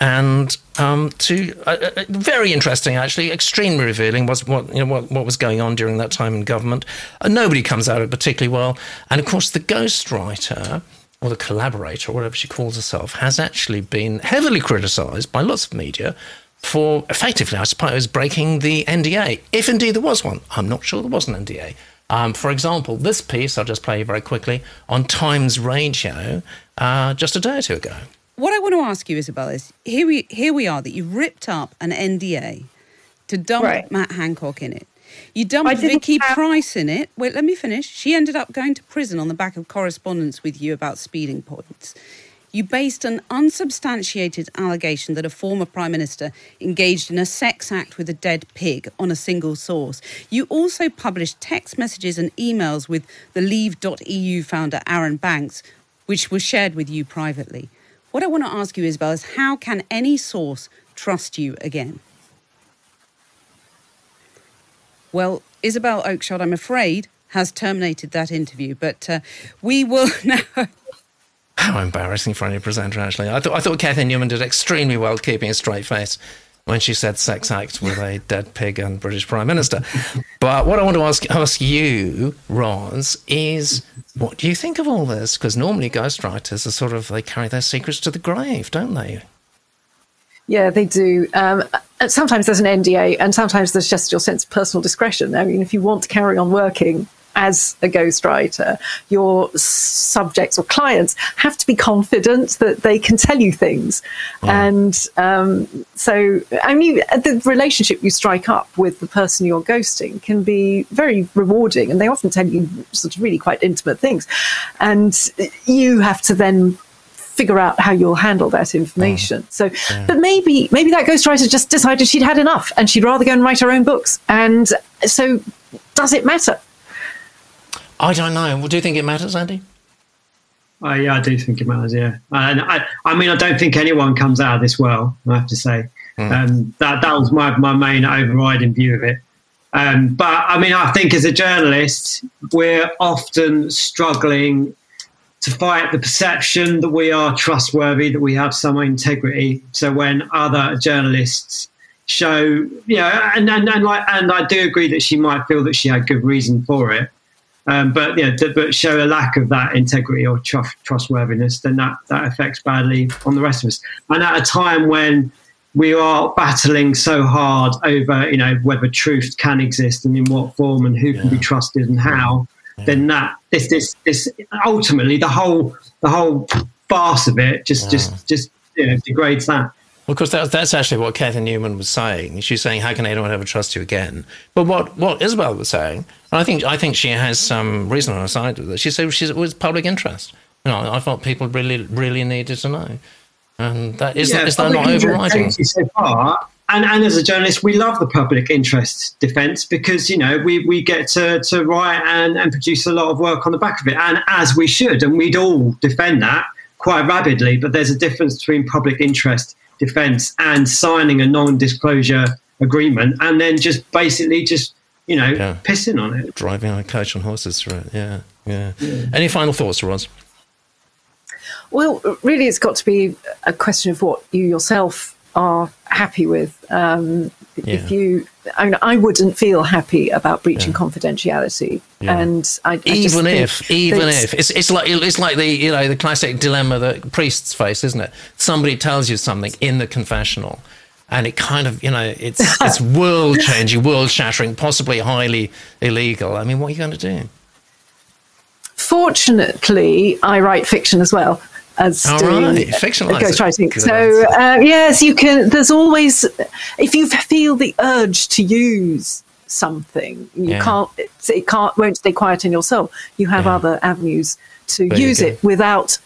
and um, to uh, uh, very interesting, actually, extremely revealing was what you know what, what was going on during that time in government. Uh, nobody comes out of it particularly well, and of course, the ghostwriter or the collaborator, or whatever she calls herself, has actually been heavily criticised by lots of media for effectively, I suppose, breaking the NDA, if indeed there was one. I'm not sure there was an NDA. Um, for example, this piece I'll just play very quickly on Times Radio uh, just a day or two ago what I want to ask you, Isabel, is here we here we are that you ripped up an NDA to dump right. Matt Hancock in it. You dumped Vicky have... Pryce in it. Wait, let me finish. She ended up going to prison on the back of correspondence with you about speeding points. You based an unsubstantiated allegation that a former prime minister engaged in a sex act with a dead pig on a single source. You also published text messages and emails with the Leave.eu founder Arron Banks, which were shared with you privately. What I want to ask you, Isabel, is how can any source trust you again? Well, Isabel Oakeshott, I'm afraid, has terminated that interview, but uh, we will [laughs] now. How embarrassing for any presenter, actually. I thought, I thought Cathy Newman did extremely well keeping a straight face when she said sex act with a dead pig and British Prime Minister. But what I want to ask, ask you, Roz, is what do you think of all this? Because normally ghostwriters are sort of, they carry their secrets to the grave, don't they? Yeah, they do. Um, sometimes there's an NDA, and sometimes there's just your sense of personal discretion. I mean, if you want to carry on working, as a ghostwriter, your subjects or clients have to be confident that they can tell you things. And um, so, I mean, the relationship you strike up with the person you're ghosting can be very rewarding, and they often tell you sort of really quite intimate things. And you have to then figure out how you'll handle that information. Mm. So, but maybe maybe that ghostwriter just decided she'd had enough and she'd rather go and write her own books. And so, does it matter? I don't know. Well, do you think it matters, Andy? Uh, yeah, I do think it matters. Yeah, and I, I mean, I don't think anyone comes out of this well. I have to say, mm. um, that that was my my main overriding view of it. Um, but I mean, I think as a journalist, we're often struggling to fight the perception that we are trustworthy, that we have some integrity. So when other journalists show, you know, and, and, and like, and I do agree that she might feel that she had good reason for it. Um, but you know, but show a lack of that integrity or trust, trustworthiness, then that that affects badly on the rest of us. And at a time when we are battling so hard over, you know, whether truth can exist and in what form and who yeah. can be trusted and how, then that this this this ultimately the whole the whole farce of it just yeah. just just you know degrades that. Well, of course, that, that's actually what Cathy Newman was saying. She's saying, "How can anyone ever trust you again?" But what, what Isabel was saying, I think I think she has some reason on her side with it. She said she's, it was public interest. You know, I thought people really really needed to know, and that is, yeah, is that not overriding? So far, and, and as a journalist, we love the public interest defence because you know we, we get to, to write and, and produce a lot of work on the back of it, and as we should, and we'd all defend that quite rapidly. But there's a difference between public interest defence and signing a non-disclosure agreement, and then just basically just you know yeah. pissing on it, driving on a coach on horses through it. Yeah, yeah. yeah. Any final thoughts, Roz? Well, really, it's got to be a question of what you yourself are happy with. Um, yeah. If you, I, mean, I wouldn't feel happy about breaching yeah. confidentiality, yeah. and I, I even if, even if it's it's like it's like the you know the classic dilemma that priests face, isn't it? Somebody tells you something in the confessional, and it kind of you know it's [laughs] it's world changing, world shattering, possibly highly illegal. I mean, what are you going to do? Fortunately, I write fiction as well as All doing right. ghostwriting. So uh, yes, you can. There's always if you feel the urge to use something, you yeah. can't. It can't won't stay quiet in your soul. You have yeah. other avenues to there use it without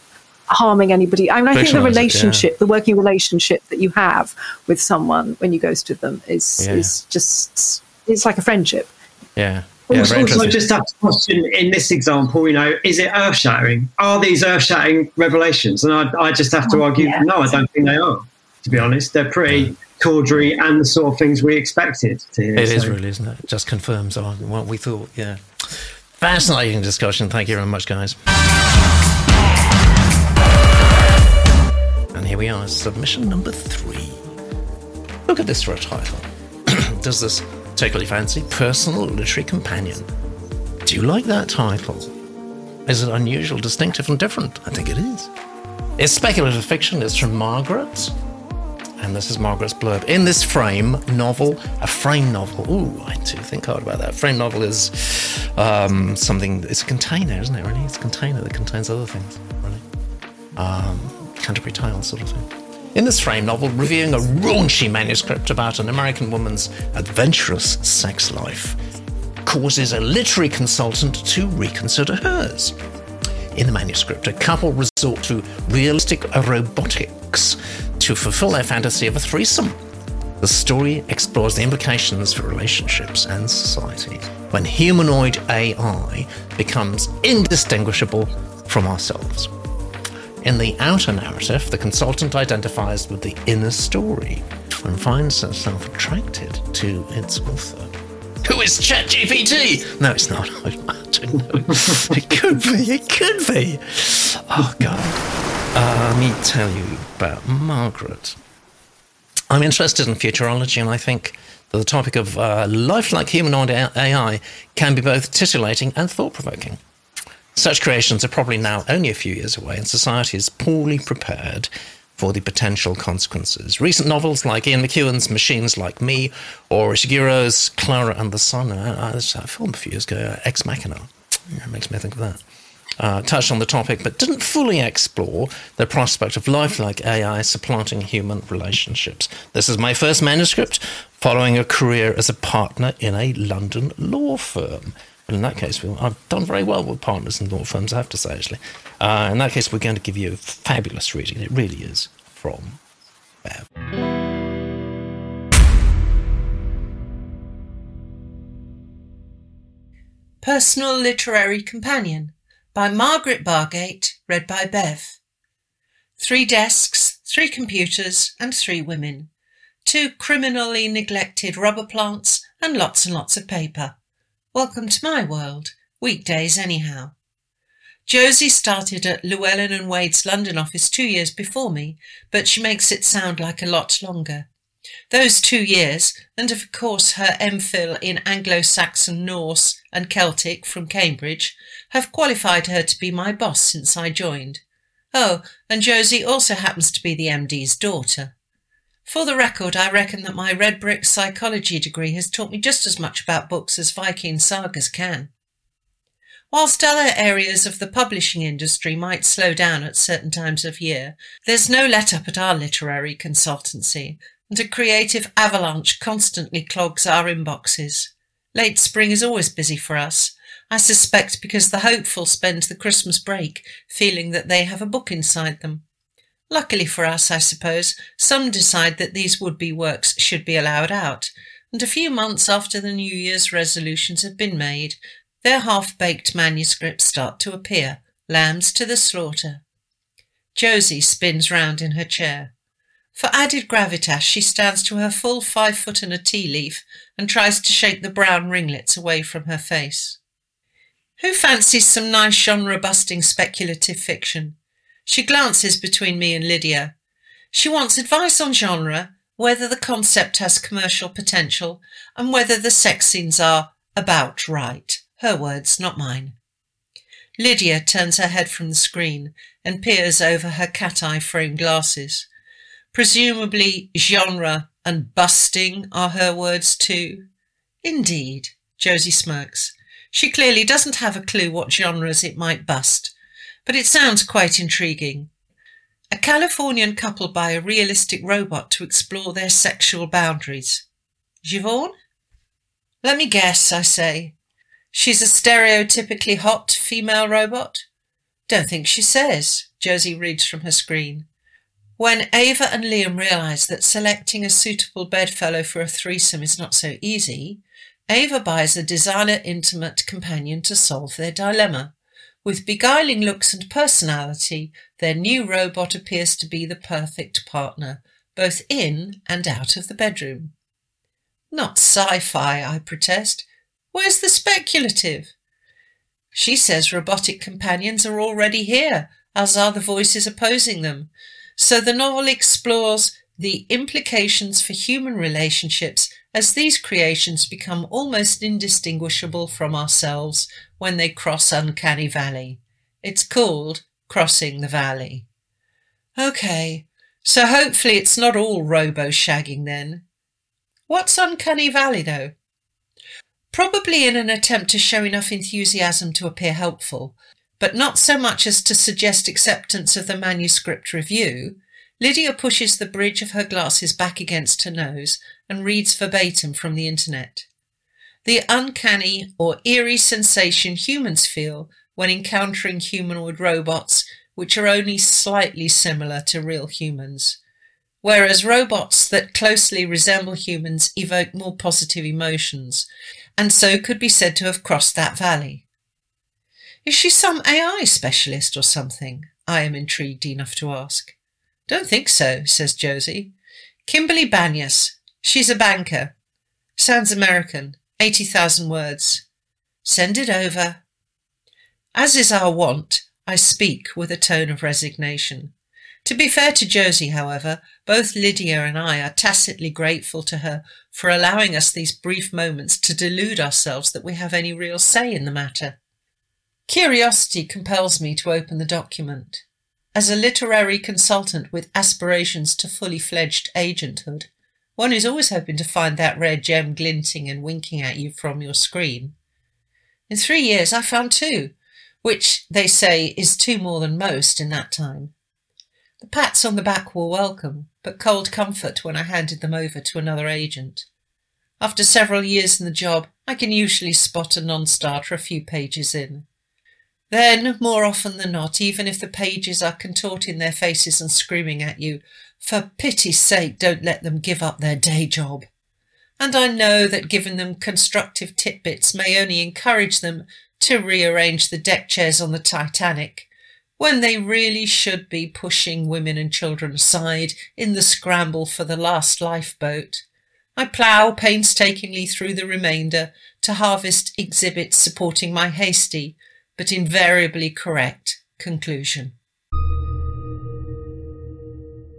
harming anybody. I mean, I think the relationship, it, yeah. the working relationship that you have with someone when you ghost with them is is just it's like a friendship. Yeah. Yeah, also, also just have to question in this example, you know, is it earth shattering? Are these earth shattering revelations? And I, I, just have to oh, argue, yes. no, I don't think they are, to be honest. They're pretty tawdry and the sort of things we expected to hear. It so. is really, isn't it? it? Just confirms what we thought, yeah. Fascinating discussion. Thank you very much, guys. And here we are, submission number three. Look at this for a title. [clears throat] Does this tickle your fancy Personal Literary Companion. Do you like that title? Is it unusual, distinctive, and different? I think it is. It's speculative fiction. It's from Margaret. And this is Margaret's blurb. In this frame novel, a frame novel. Ooh, I do think hard about that. Frame novel is um, something, it's a container, isn't it, really? It's a container that contains other things, really. Um, Canterbury Tales, sort of thing in this frame novel reviewing a raunchy manuscript about an American woman's adventurous sex life causes a literary consultant to reconsider hers. In the manuscript, a couple resort to realistic robotics to fulfill their fantasy of a threesome. The story explores the implications for relationships and society when humanoid AI becomes indistinguishable from ourselves. In the outer narrative, the consultant identifies with the inner story and finds herself attracted to its author. Who is ChatGPT? No, it's not. [laughs] I don't know. It could be. It could be. Oh, God. Uh, let me tell you about Margaret. I'm interested in futurology, and I think that the topic of uh, lifelike humanoid AI can be both titillating and thought provoking. Such creations are probably now only a few years away, and society is poorly prepared for the potential consequences. Recent novels like Ian McEwan's Machines Like Me or Ishiguro's Clara and the Sun, I, uh, a film a few years ago, uh, Ex Machina, It makes me think of that. Uh, touched on the topic, but didn't fully explore the prospect of lifelike AI supplanting human relationships. This is my first manuscript following a career as a partner in a London law firm. In that case, I've done very well with partners in law firms, I have to say, actually. Uh, in that case, we're going to give you a fabulous reading. It really is from Bev. Personal Literary Companion by Margaret Bargate, read by Bev. Three desks, three computers, and three women. Two criminally neglected rubber plants, and lots and lots of paper. Welcome to my world. Weekdays, anyhow. Josie started at Llewellyn and Wade's London office two years before me, but she makes it sound like a lot longer. Those two years, and of course her MPhil in Anglo Saxon, Norse, and Celtic from Cambridge, have qualified her to be my boss since I joined. Oh, and Josie also happens to be the MD's daughter. For the record, I reckon that my red brick psychology degree has taught me just as much about books as Viking sagas can. Whilst other areas of the publishing industry might slow down at certain times of year, there's no let up at our literary consultancy, and a creative avalanche constantly clogs our inboxes. Late spring is always busy for us, I suspect because the hopeful spend the Christmas break feeling that they have a book inside them. Luckily for us, I suppose, some decide that these would be works should be allowed out, and a few months after the New Year's resolutions have been made, their half baked manuscripts start to appear, lambs to the slaughter. Josie spins round in her chair. For added gravitas, she stands to her full five foot and a tea leaf and tries to shake the brown ringlets away from her face. Who fancies some nice genre busting speculative fiction? She glances between me and Lydia. She wants advice on genre, whether the concept has commercial potential, and whether the sex scenes are about right. Her words, not mine. Lydia turns her head from the screen and peers over her cat eye frame glasses. Presumably genre and busting are her words too. Indeed, Josie smirks. She clearly doesn't have a clue what genres it might bust, but it sounds quite intriguing. A Californian couple buy a realistic robot to explore their sexual boundaries. Givaudan? Let me guess, I say. She's a stereotypically hot female robot? Don't think she says, Josie reads from her screen. When Ava and Liam realise that selecting a suitable bedfellow for a threesome is not so easy, Ava buys a designer intimate companion to solve their dilemma. With beguiling looks and personality, their new robot appears to be the perfect partner, both in and out of the bedroom. Not sci fi, I protest. Where's the speculative? She says robotic companions are already here, as are the voices opposing them. So the novel explores the implications for human relationships as these creations become almost indistinguishable from ourselves when they cross Uncanny Valley. It's called Crossing the Valley. Okay, so hopefully it's not all robo shagging then. What's Uncanny Valley though? Probably in an attempt to show enough enthusiasm to appear helpful, but not so much as to suggest acceptance of the manuscript review, Lydia pushes the bridge of her glasses back against her nose and reads verbatim from the internet. The uncanny or eerie sensation humans feel when encountering humanoid robots which are only slightly similar to real humans, whereas robots that closely resemble humans evoke more positive emotions, and so could be said to have crossed that valley. Is she some AI specialist or something? I am intrigued enough to ask. Don't think so, says Josie. Kimberly Banyas. She's a banker. Sounds American. 80,000 words. Send it over. As is our wont, I speak with a tone of resignation. To be fair to Josie, however, both Lydia and I are tacitly grateful to her for allowing us these brief moments to delude ourselves that we have any real say in the matter. Curiosity compels me to open the document. As a literary consultant with aspirations to fully fledged agenthood, one is always hoping to find that rare gem glinting and winking at you from your screen. In three years, I found two, which they say is two more than most in that time. The pats on the back were welcome, but cold comfort when I handed them over to another agent. After several years in the job, I can usually spot a non starter a few pages in. Then, more often than not, even if the pages are contorting their faces and screaming at you, for pity's sake, don't let them give up their day job. And I know that giving them constructive tidbits may only encourage them to rearrange the deck chairs on the Titanic, when they really should be pushing women and children aside in the scramble for the last lifeboat. I plough painstakingly through the remainder to harvest exhibits supporting my hasty, but invariably correct, conclusion.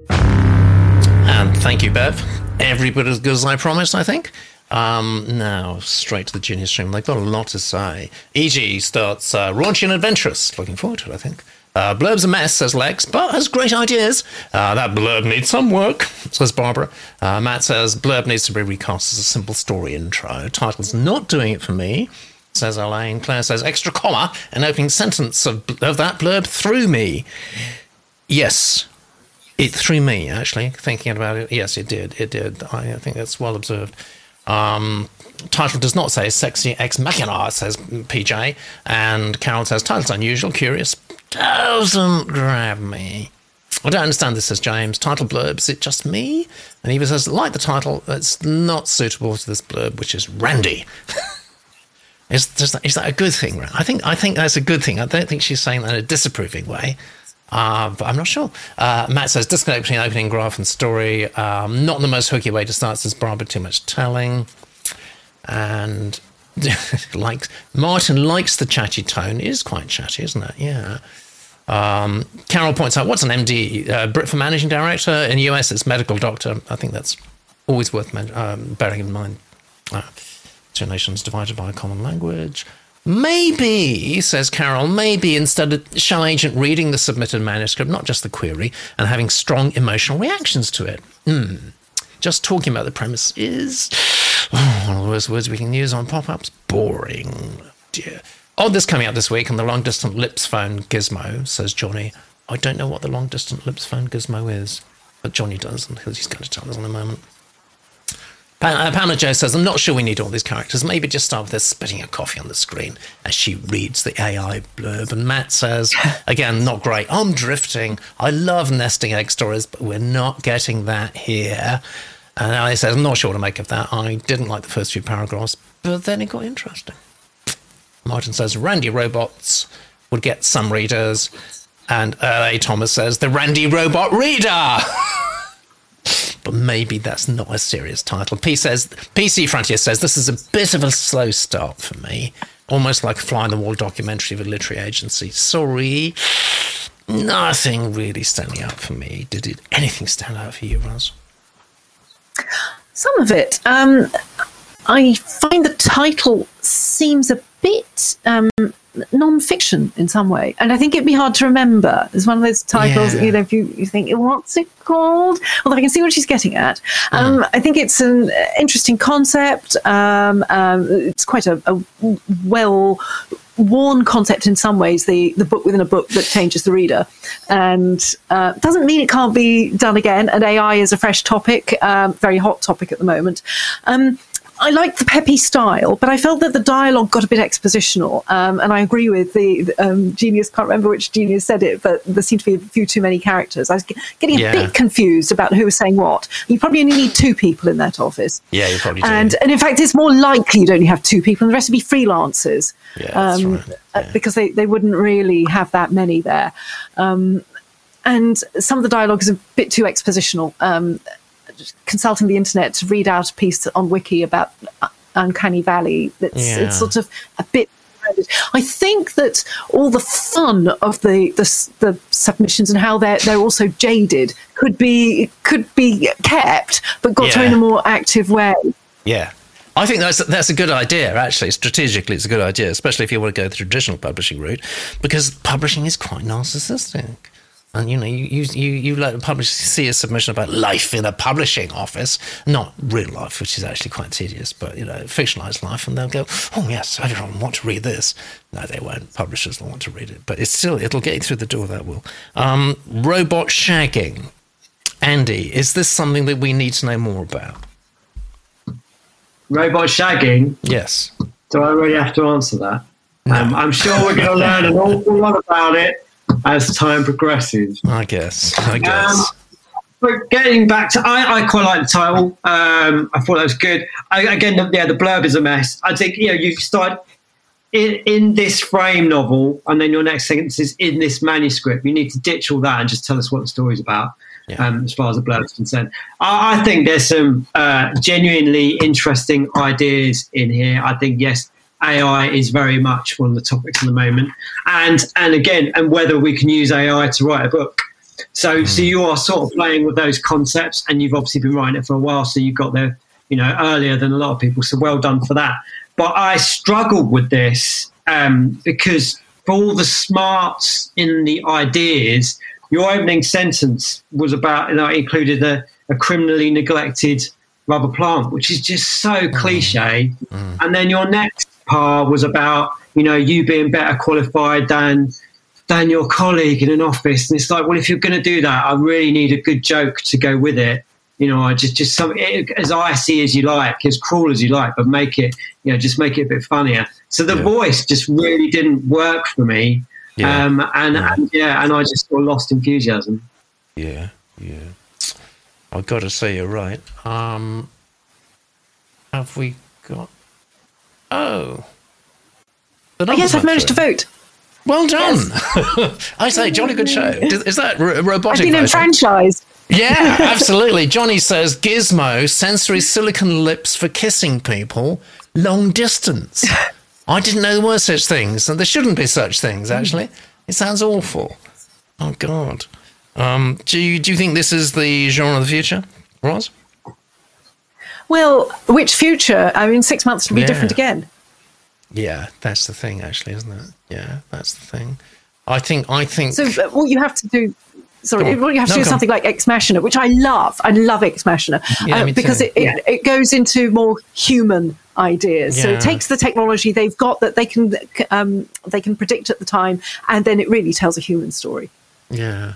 And thank you, Bev. Every bit as good as I promised, I think. Um, now, straight to the junior stream. They've got a lot to say. E.G. starts uh, raunchy and adventurous. Looking forward to it, I think. Uh, blurb's a mess, says Lex, but has great ideas. Uh, that blurb needs some work, says Barbara. Uh, Matt says blurb needs to be recast as a simple story intro. Title's not doing it for me, says Elaine. Claire says extra comma an opening sentence of, of that blurb threw me. Yes, it threw me, actually, thinking about it. Yes, it did. It did. I, I think that's well observed. Um, title does not say sexy ex machina, says PJ. And Carol says title's unusual, curious, doesn't grab me. I don't understand this, says James. Title blurb, is it just me? And Eva says, like the title, it's not suitable to this blurb, which is Randy. [laughs] is, that, is that a good thing? I think, I think that's a good thing. I don't think she's saying that in a disapproving way. Uh, but I'm not sure. Uh, Matt says disconnect between opening graph and story. Um, not the most hooky way to start, says Barbara. Too much telling. And [laughs] likes Martin likes the chatty tone. It is quite chatty, isn't it? Yeah. Um, Carol points out, what's an MD? Uh, Brit for managing director. In the US, it's medical doctor. I think that's always worth um, bearing in mind. Uh, two nations divided by a common language. Maybe, says Carol, maybe instead of show agent reading the submitted manuscript, not just the query, and having strong emotional reactions to it. Mm. Just talking about the premise is oh, [sighs] one of the worst words we can use on pop ups. Boring. Dear. Oh, this coming out this week on the long distance lips phone gizmo, says Johnny. I don't know what the long distance lips phone gizmo is, but Johnny does, and he's going to tell us in a moment. Uh, Pamela Joe says, I'm not sure we need all these characters. Maybe just start with her spitting a coffee on the screen as she reads the AI blurb. And Matt says, [laughs] again, not great. I'm drifting. I love nesting egg stories, but we're not getting that here. And Ali says, I'm not sure what to make of that. I didn't like the first few paragraphs, but then it got interesting. Martin says, Randy robots would get some readers. And uh, A. Thomas says, the Randy robot reader. [laughs] but maybe that's not a serious title. P says, PC Frontier says, this is a bit of a slow start for me. Almost like a fly on the wall documentary of a literary agency. Sorry. Nothing really standing out for me. Did it anything stand out for you, Roz? Some of it. Um, I find the title seems a bit um, non-fiction in some way, and I think it'd be hard to remember. It's one of those titles, yeah. you know, if you, you think, what's it called? Although I can see what she's getting at. Um, mm. I think it's an interesting concept. Um, um, it's quite a, a well worn concept in some ways the the book within a book that changes the reader and uh, doesn't mean it can't be done again and ai is a fresh topic um, very hot topic at the moment um, I like the peppy style, but I felt that the dialogue got a bit expositional. Um, and I agree with the, the um, genius, can't remember which genius said it, but there seemed to be a few too many characters. I was getting a yeah. bit confused about who was saying what. You probably only need two people in that office. Yeah, you probably do. And, and in fact, it's more likely you'd only have two people, and the rest would be freelancers. Yeah, um, right. Uh, yeah. Because they, they wouldn't really have that many there. Um, and some of the dialogue is a bit too expositional. Um, consulting the internet to read out a piece on Wiki about Uncanny Valley. It's, yeah. it's sort of a bit I think that all the fun of the, the, the submissions and how they're they're also jaded could be could be kept, but got yeah. in a more active way. Yeah. I think that's that's a good idea. Actually, strategically, it's a good idea, especially if you want to go the traditional publishing route, because publishing is quite narcissistic. And you know, you you you, let a publisher see a submission about life in a publishing office, not real life, which is actually quite tedious, but you know, fictionalized life, and they'll go, "Oh yes, everyone want to read this." No, they won't. Publishers will want to read it, but it's still it'll get you through the door. That will. Um, robot shagging. Andy, is this something that we need to know more about? Robot shagging. Yes. Do I really have to answer that? No. Um, I'm sure we're going to learn an awful lot about it as time progresses. I guess. I um, guess. Um, but getting back to, I, I quite like the title. Um, I thought that was good. I, again, yeah, the blurb is a mess. I think you know you start in, in this frame novel, and then your next sentence is in this manuscript. You need to ditch all that and just tell us what the story's about. Yeah. Um, as far as the blurb is concerned, I, I think there's some uh, genuinely interesting ideas in here. I think yes, AI is very much one of the topics at the moment, and and again, and whether we can use AI to write a book. So, mm. so you are sort of playing with those concepts, and you've obviously been writing it for a while, so you got there, you know, earlier than a lot of people. So, well done for that. But I struggled with this um, because for all the smarts in the ideas, your opening sentence was about, you know, included a, a criminally neglected rubber plant, which is just so mm. cliche. Mm. And then your next part was about you know you being better qualified than than your colleague in an office. And it's like well if you're going to do that i really need a good joke to go with it. You know i just just some as icy as you like as cruel as you like but make it you know just make it a bit funnier. So the yeah. voice just really didn't work for me. Yeah. Um, and, yeah. and yeah and i just sort of lost enthusiasm. Yeah yeah. I've got to say you're right. Um have we got Oh. yes, I've managed to vote. Well done. Yes. [laughs] I say, Johnny, good show. Is that robotic? I've been enfranchised. Yeah, [laughs] absolutely. Johnny says Gizmo, sensory silicon lips for kissing people, long distance. [laughs] I didn't know there were such things, and there shouldn't be such things, actually. It sounds awful. Oh, God. Um, do, you, do you think this is the genre of the future, Roz? Well, which future? I mean, six months will be yeah. different again. Yeah, that's the thing, actually, isn't it? Yeah, that's the thing. I think. I think. So, what you have to do. Sorry, what you have to no, do is something like Ex Machina, which I love. I love Ex Machina yeah, uh, because it, yeah. it, it, goes into more human ideas. Yeah. So it takes the technology they've got that they can um, they can predict at the time, and then it really tells a human story. Yeah,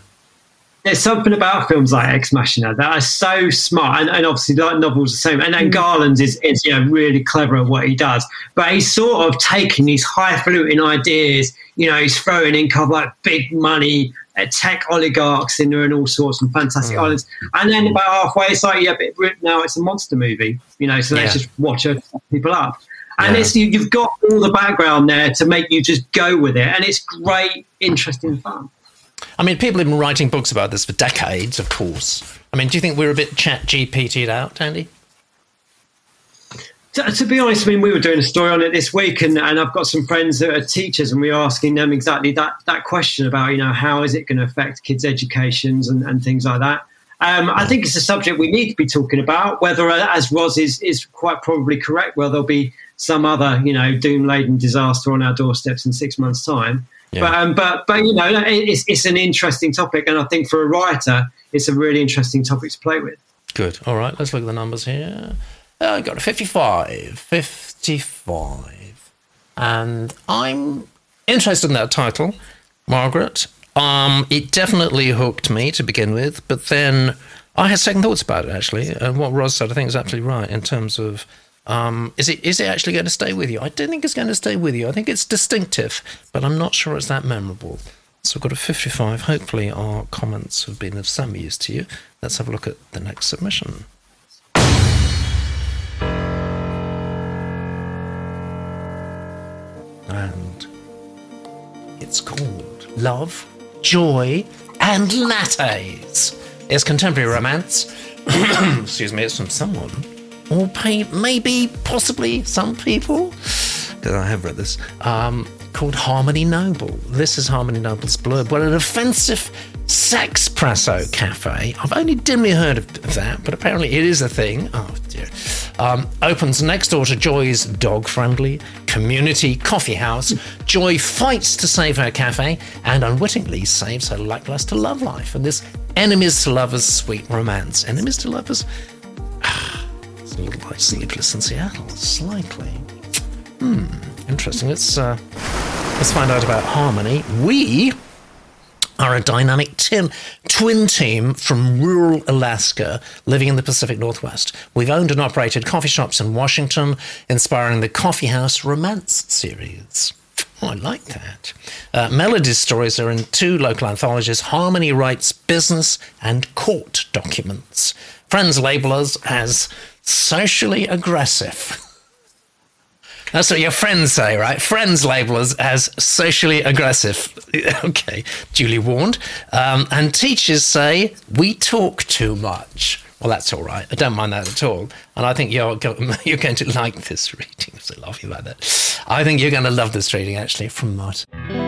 there's something about films like Ex Machina that are so smart, and, and obviously like novels the same. And then mm. Garland is, is you know really clever at what he does, but he's sort of taking these highfalutin ideas. You know, he's throwing in kind of like big money uh, tech oligarchs in there and all sorts and fantastic mm. islands. And then about halfway, it's like, yeah, but now it's a monster movie. You know, so let's just watch people up. And yeah. it's you, you've got all the background there to make you just go with it, and it's great, interesting fun. I mean, people have been writing books about this for decades, of course. I mean, do you think we're a bit chat GPT'd out, Andy? To, to, be honest, I mean, we were doing a story on it this week, and, and I've got some friends that are teachers, and we are asking them exactly that, that question about, you know, how is it going to affect kids' educations and, and things like that. Um, I think it's a subject we need to be talking about, whether, uh, as Roz is, is quite probably correct, where there'll be some other, you know, doom laden disaster on our doorsteps in six months' time. Yeah. But, um, but but you know, it's it's an interesting topic, and I think for a writer, it's a really interesting topic to play with. Good. All right, let's look at the numbers here. Uh, I got a 55. 55. And I'm interested in that title, Margaret. Um, it definitely hooked me to begin with, but then I had second thoughts about it actually. And what Roz said, I think, is absolutely right in terms of um, is it is it actually going to stay with you? I don't think it's going to stay with you. I think it's distinctive, but I'm not sure it's that memorable. So we've got a 55. Hopefully, our comments have been of some use to you. Let's have a look at the next submission. And it's called Love, Joy, and Lattes. It's contemporary romance. [coughs] Excuse me, it's from someone or maybe, possibly, some people, because I have read this, um, called Harmony Noble. This is Harmony Noble's blurb. Well, an offensive sex Sexpresso cafe. I've only dimly heard of that, but apparently it is a thing. Oh dear. Um, opens next door to Joy's dog friendly community coffee house. Joy fights to save her cafe and unwittingly saves her lackluster love life. And this enemies to lovers sweet romance. Enemies to lovers? A little like Sleepless in Seattle, slightly. Hmm, interesting. Let's, uh, let's find out about Harmony. We are a dynamic tin, twin team from rural Alaska living in the Pacific Northwest. We've owned and operated coffee shops in Washington, inspiring the Coffee House Romance series. Oh, I like that. Uh, Melody's stories are in two local anthologies Harmony writes business and court documents. Friends label us as socially aggressive. That's what your friends say, right? Friends label us as socially aggressive. [laughs] okay, duly warned. Um, and teachers say we talk too much. Well, that's all right. I don't mind that at all. And I think you're go- [laughs] you're going to like this reading. I'm so laughing about that. I think you're going to love this reading actually from Martin.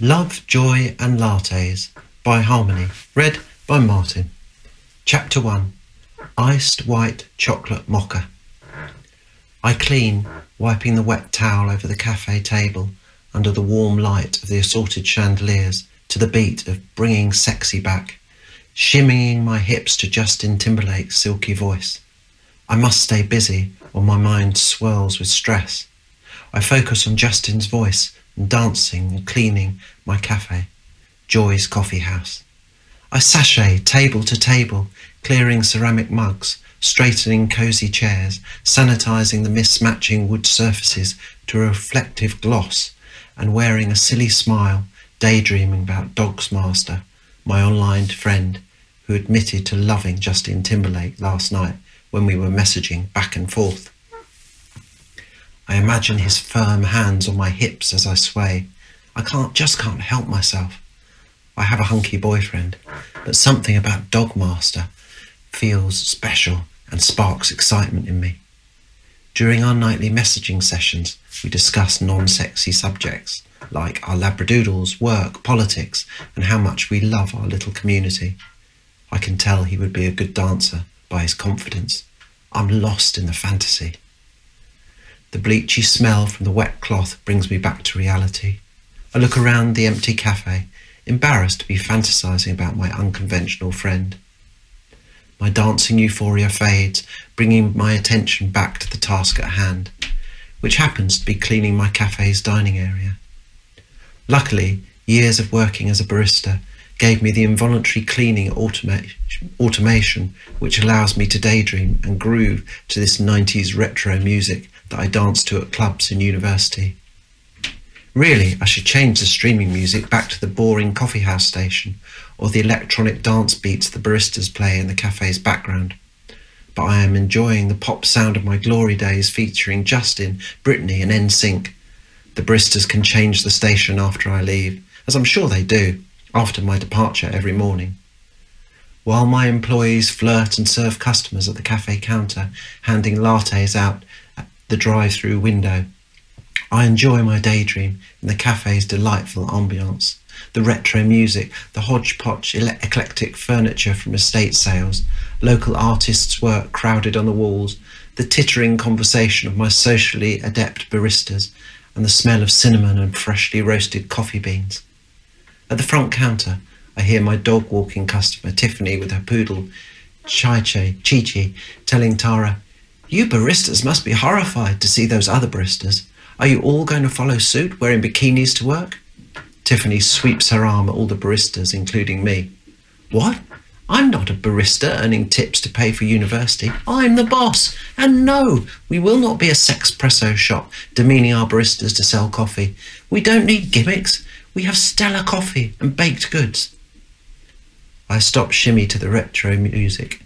Love, Joy and Lattes by Harmony. Read by Martin. Chapter 1 Iced White Chocolate Mocha. I clean, wiping the wet towel over the cafe table under the warm light of the assorted chandeliers to the beat of Bringing Sexy Back, shimmying my hips to Justin Timberlake's silky voice. I must stay busy or my mind swirls with stress. I focus on Justin's voice dancing and cleaning my cafe, Joy's Coffee House. I sashay table to table, clearing ceramic mugs, straightening cosy chairs, sanitizing the mismatching wood surfaces to a reflective gloss, and wearing a silly smile, daydreaming about Dogs Master, my online friend who admitted to loving Justin Timberlake last night when we were messaging back and forth. I imagine his firm hands on my hips as I sway. I can't just can't help myself. I have a hunky boyfriend, but something about Dogmaster feels special and sparks excitement in me. During our nightly messaging sessions, we discuss non sexy subjects like our Labradoodles, work, politics, and how much we love our little community. I can tell he would be a good dancer by his confidence. I'm lost in the fantasy. The bleachy smell from the wet cloth brings me back to reality. I look around the empty cafe embarrassed to be fantasizing about my unconventional friend. My dancing euphoria fades, bringing my attention back to the task at hand, which happens to be cleaning my cafe's dining area. Luckily, years of working as a barista gave me the involuntary cleaning automation which allows me to daydream and groove to this 90s retro music that I danced to at clubs in university. Really, I should change the streaming music back to the boring coffeehouse station or the electronic dance beats the baristas play in the cafe's background. But I am enjoying the pop sound of my glory days featuring Justin, Britney, and NSYNC. The baristas can change the station after I leave, as I'm sure they do, after my departure every morning. While my employees flirt and serve customers at the cafe counter, handing lattes out the drive through window, I enjoy my daydream in the cafe's delightful ambiance, the retro music, the hodgepodge eclectic furniture from estate sales, local artists' work crowded on the walls, the tittering conversation of my socially adept baristas, and the smell of cinnamon and freshly roasted coffee beans. At the front counter, I hear my dog walking customer, Tiffany, with her poodle, Chai, Chi Chi, telling Tara, You baristas must be horrified to see those other baristas. Are you all going to follow suit, wearing bikinis to work? Tiffany sweeps her arm at all the baristas, including me. What? I'm not a barista earning tips to pay for university. I'm the boss. And no, we will not be a sexpresso shop demeaning our baristas to sell coffee. We don't need gimmicks. We have stellar coffee and baked goods. I stop shimmy to the retro music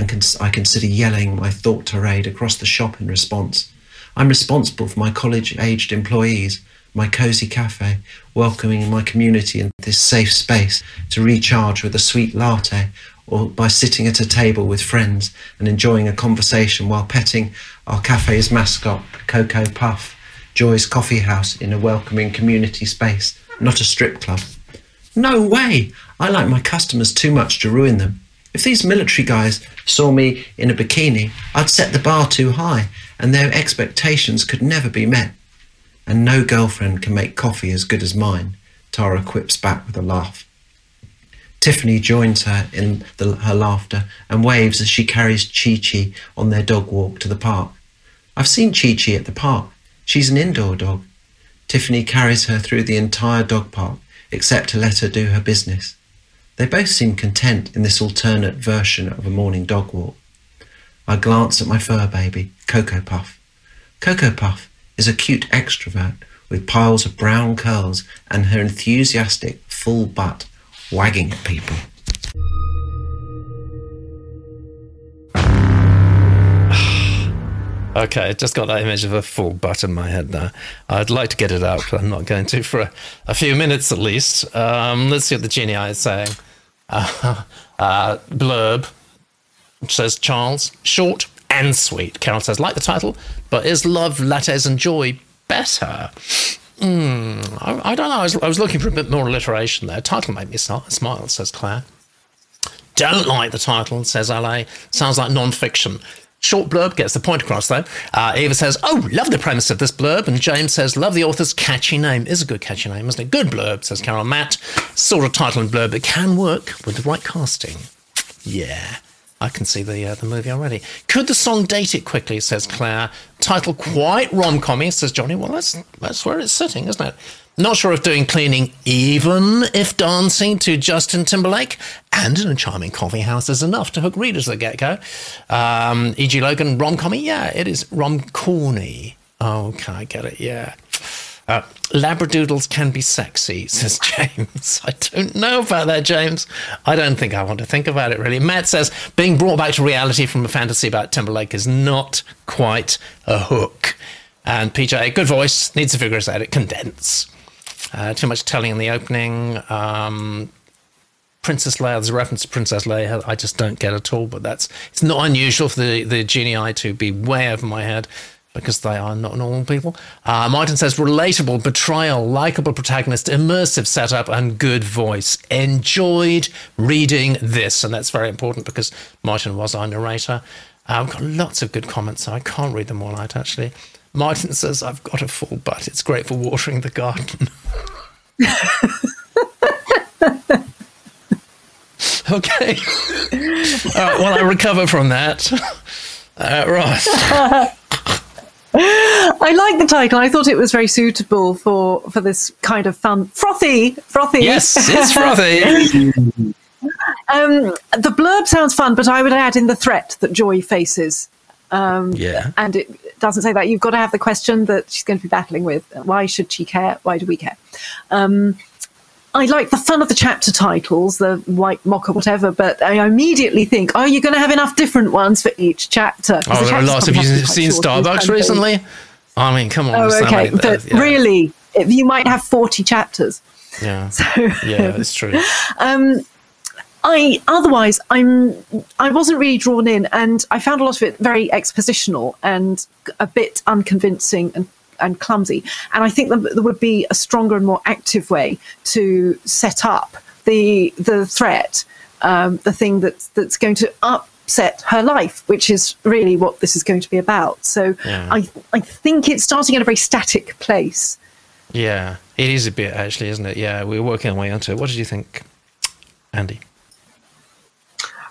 and cons- I consider yelling my thought tirade across the shop in response. I'm responsible for my college aged employees, my cosy cafe, welcoming my community in this safe space to recharge with a sweet latte or by sitting at a table with friends and enjoying a conversation while petting our cafe's mascot, Cocoa Puff, Joy's Coffee House in a welcoming community space, not a strip club. No way! I like my customers too much to ruin them. If these military guys saw me in a bikini, I'd set the bar too high, and their expectations could never be met. And no girlfriend can make coffee as good as mine, Tara quips back with a laugh. Tiffany joins her in the, her laughter and waves as she carries Chi Chi on their dog walk to the park. I've seen Chi Chi at the park. She's an indoor dog. Tiffany carries her through the entire dog park, except to let her do her business. They both seem content in this alternate version of a morning dog walk. I glance at my fur baby, Cocoa Puff. Cocoa Puff is a cute extrovert with piles of brown curls and her enthusiastic full butt wagging at people. [sighs] Okay, I just got that image of a full butt in my head now. I'd like to get it out, but I'm not going to for a, a few minutes at least. Um, let's see what the genie is saying. Uh, uh, blurb says Charles, short and sweet. Carol says, like the title, but is love, lattes, and joy better? Mm, I, I, don't know. I was, I was, looking for a bit more alliteration there. Title made me smile, says Claire. Don't like the title, says LA. Sounds like non fiction. Short blurb gets the point across, though. Uh, Eva says, Oh, love the premise of this blurb. And James says, Love the author's catchy name. Is a good catchy name, isn't it? Good blurb, says Carol. Matt, sort of title and blurb, but can work with the right casting. Yeah. I can see the uh, the movie already. Could the song date it quickly? Says Claire. Title quite rom commy, says Johnny. Well, that's that's where it's sitting, isn't it? Not sure if doing cleaning, even if dancing to Justin Timberlake and in a charming coffee house is enough to hook readers at the get go. Um, E.G. Logan, rom commy? Yeah, it is rom corny. Oh, Okay, I get it. Yeah. Uh, Labradoodles can be sexy, [laughs] says James. I don't know about that, James. I don't think I want to think about it really. Matt says being brought back to reality from a fantasy about Timberlake is not quite a hook. And PJ, good voice, needs to figure us out. It condense. Uh, too much telling in the opening. Um, Princess Leia, there's a reference to Princess Leia I just don't get at all, but that's it's not unusual for the, the genii to be way over my head because they are not normal people. Uh, Martin says relatable, betrayal, likable protagonist, immersive setup, and good voice. Enjoyed reading this, and that's very important because Martin was our narrator. Uh, I've got lots of good comments, so I can't read them all out actually. Martin says, I've got a full butt. It's great for watering the garden. [laughs] okay. All right, well, I recover from that. Uh, Roz. [laughs] I like the title. I thought it was very suitable for for this kind of fun, frothy, frothy. Yes, it's frothy. [laughs] um, the blurb sounds fun, but I would add in the threat that Joy faces. Um, yeah, and it doesn't say that. You've got to have the question that she's going to be battling with. Why should she care? Why do we care? Um, I like the fun of the chapter titles, the white mocha, whatever, but I immediately think, are you going to have enough different ones for each chapter? Oh, there are lots. Have you seen Starbucks recently? I mean, come on. Oh, okay. But yeah. really, you might have 40 chapters. Yeah. [laughs] So, yeah, it's true. [laughs] um, I otherwise I'm I wasn't really drawn in, and I found a lot of it very expositional and a bit unconvincing and and clumsy. And I think that there would be a stronger and more active way to set up the the threat, um, the thing that's that's going to upset her life, which is really what this is going to be about. So yeah. I I think it's starting at a very static place. Yeah, it is a bit actually, isn't it? Yeah, we're working our way onto it. What did you think, Andy?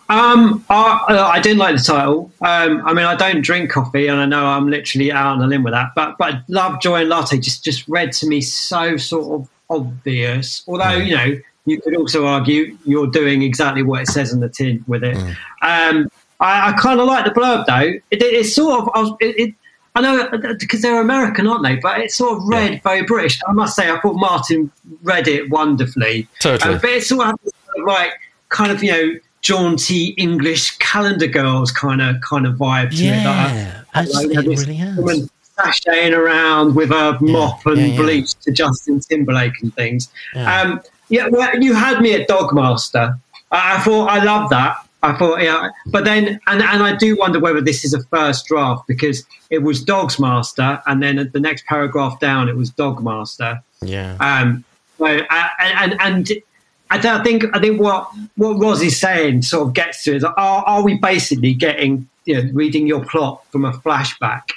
Um, I, I didn't like the title. Um, I mean, I don't drink coffee, and I know I'm literally out on a limb with that. But but love, joy, and latte just just read to me so sort of obvious. Although you know, you could also argue you're doing exactly what it says in the tin with it. Mm. Um, I, I kind of like the blurb though. It, it, it's sort of I, was, it, it, I know because they're American, aren't they? But it's sort of read yeah. very British. I must say, I thought Martin read it wonderfully. Totally. Um, but it's sort of like kind of you know jaunty English calendar girls kind of kind of vibe to yeah, it. Like, it really has. Sashaying around with a mop yeah, and yeah, bleach to Justin Timberlake and things. Yeah, um, yeah well, you had me at Dogmaster. I, I thought I love that. I thought, yeah, but then, and, and I do wonder whether this is a first draft because it was Dogs Master, and then the next paragraph down, it was Dogmaster. Yeah. Um. So, uh, and and I think I think what what Roz is saying sort of gets to is are, are we basically getting you know reading your plot from a flashback,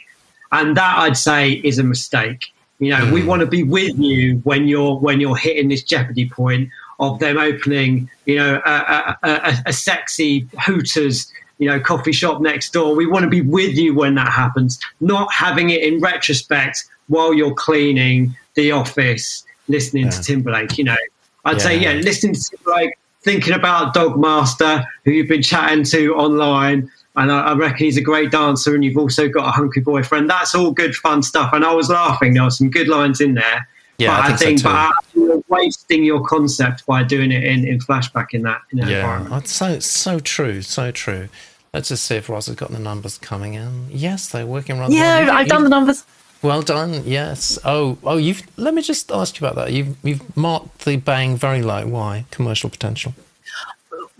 and that I'd say is a mistake. You know, mm. we want to be with you when you're when you're hitting this jeopardy point of them opening, you know, a, a, a, a sexy Hooters you know, coffee shop next door. We want to be with you when that happens, not having it in retrospect while you're cleaning the office, listening yeah. to Timberlake. You know, I'd yeah. say, yeah, listening to like thinking about Dog Master, who you've been chatting to online. And I, I, reckon he's a great dancer, and you've also got a hunky boyfriend. That's all good, fun stuff. And I was laughing. There were some good lines in there. Yeah, but I think, so but you're wasting your concept by doing it in, in flashback in that, in that yeah, environment. Oh, so so true, so true. Let's just see if Roz has got the numbers coming in. Yes, they're working rather yeah, well. I've done the numbers. Well done. Yes. Oh, oh. You've. Let me just ask you about that. You've you've marked the bang very low. Why? Commercial potential.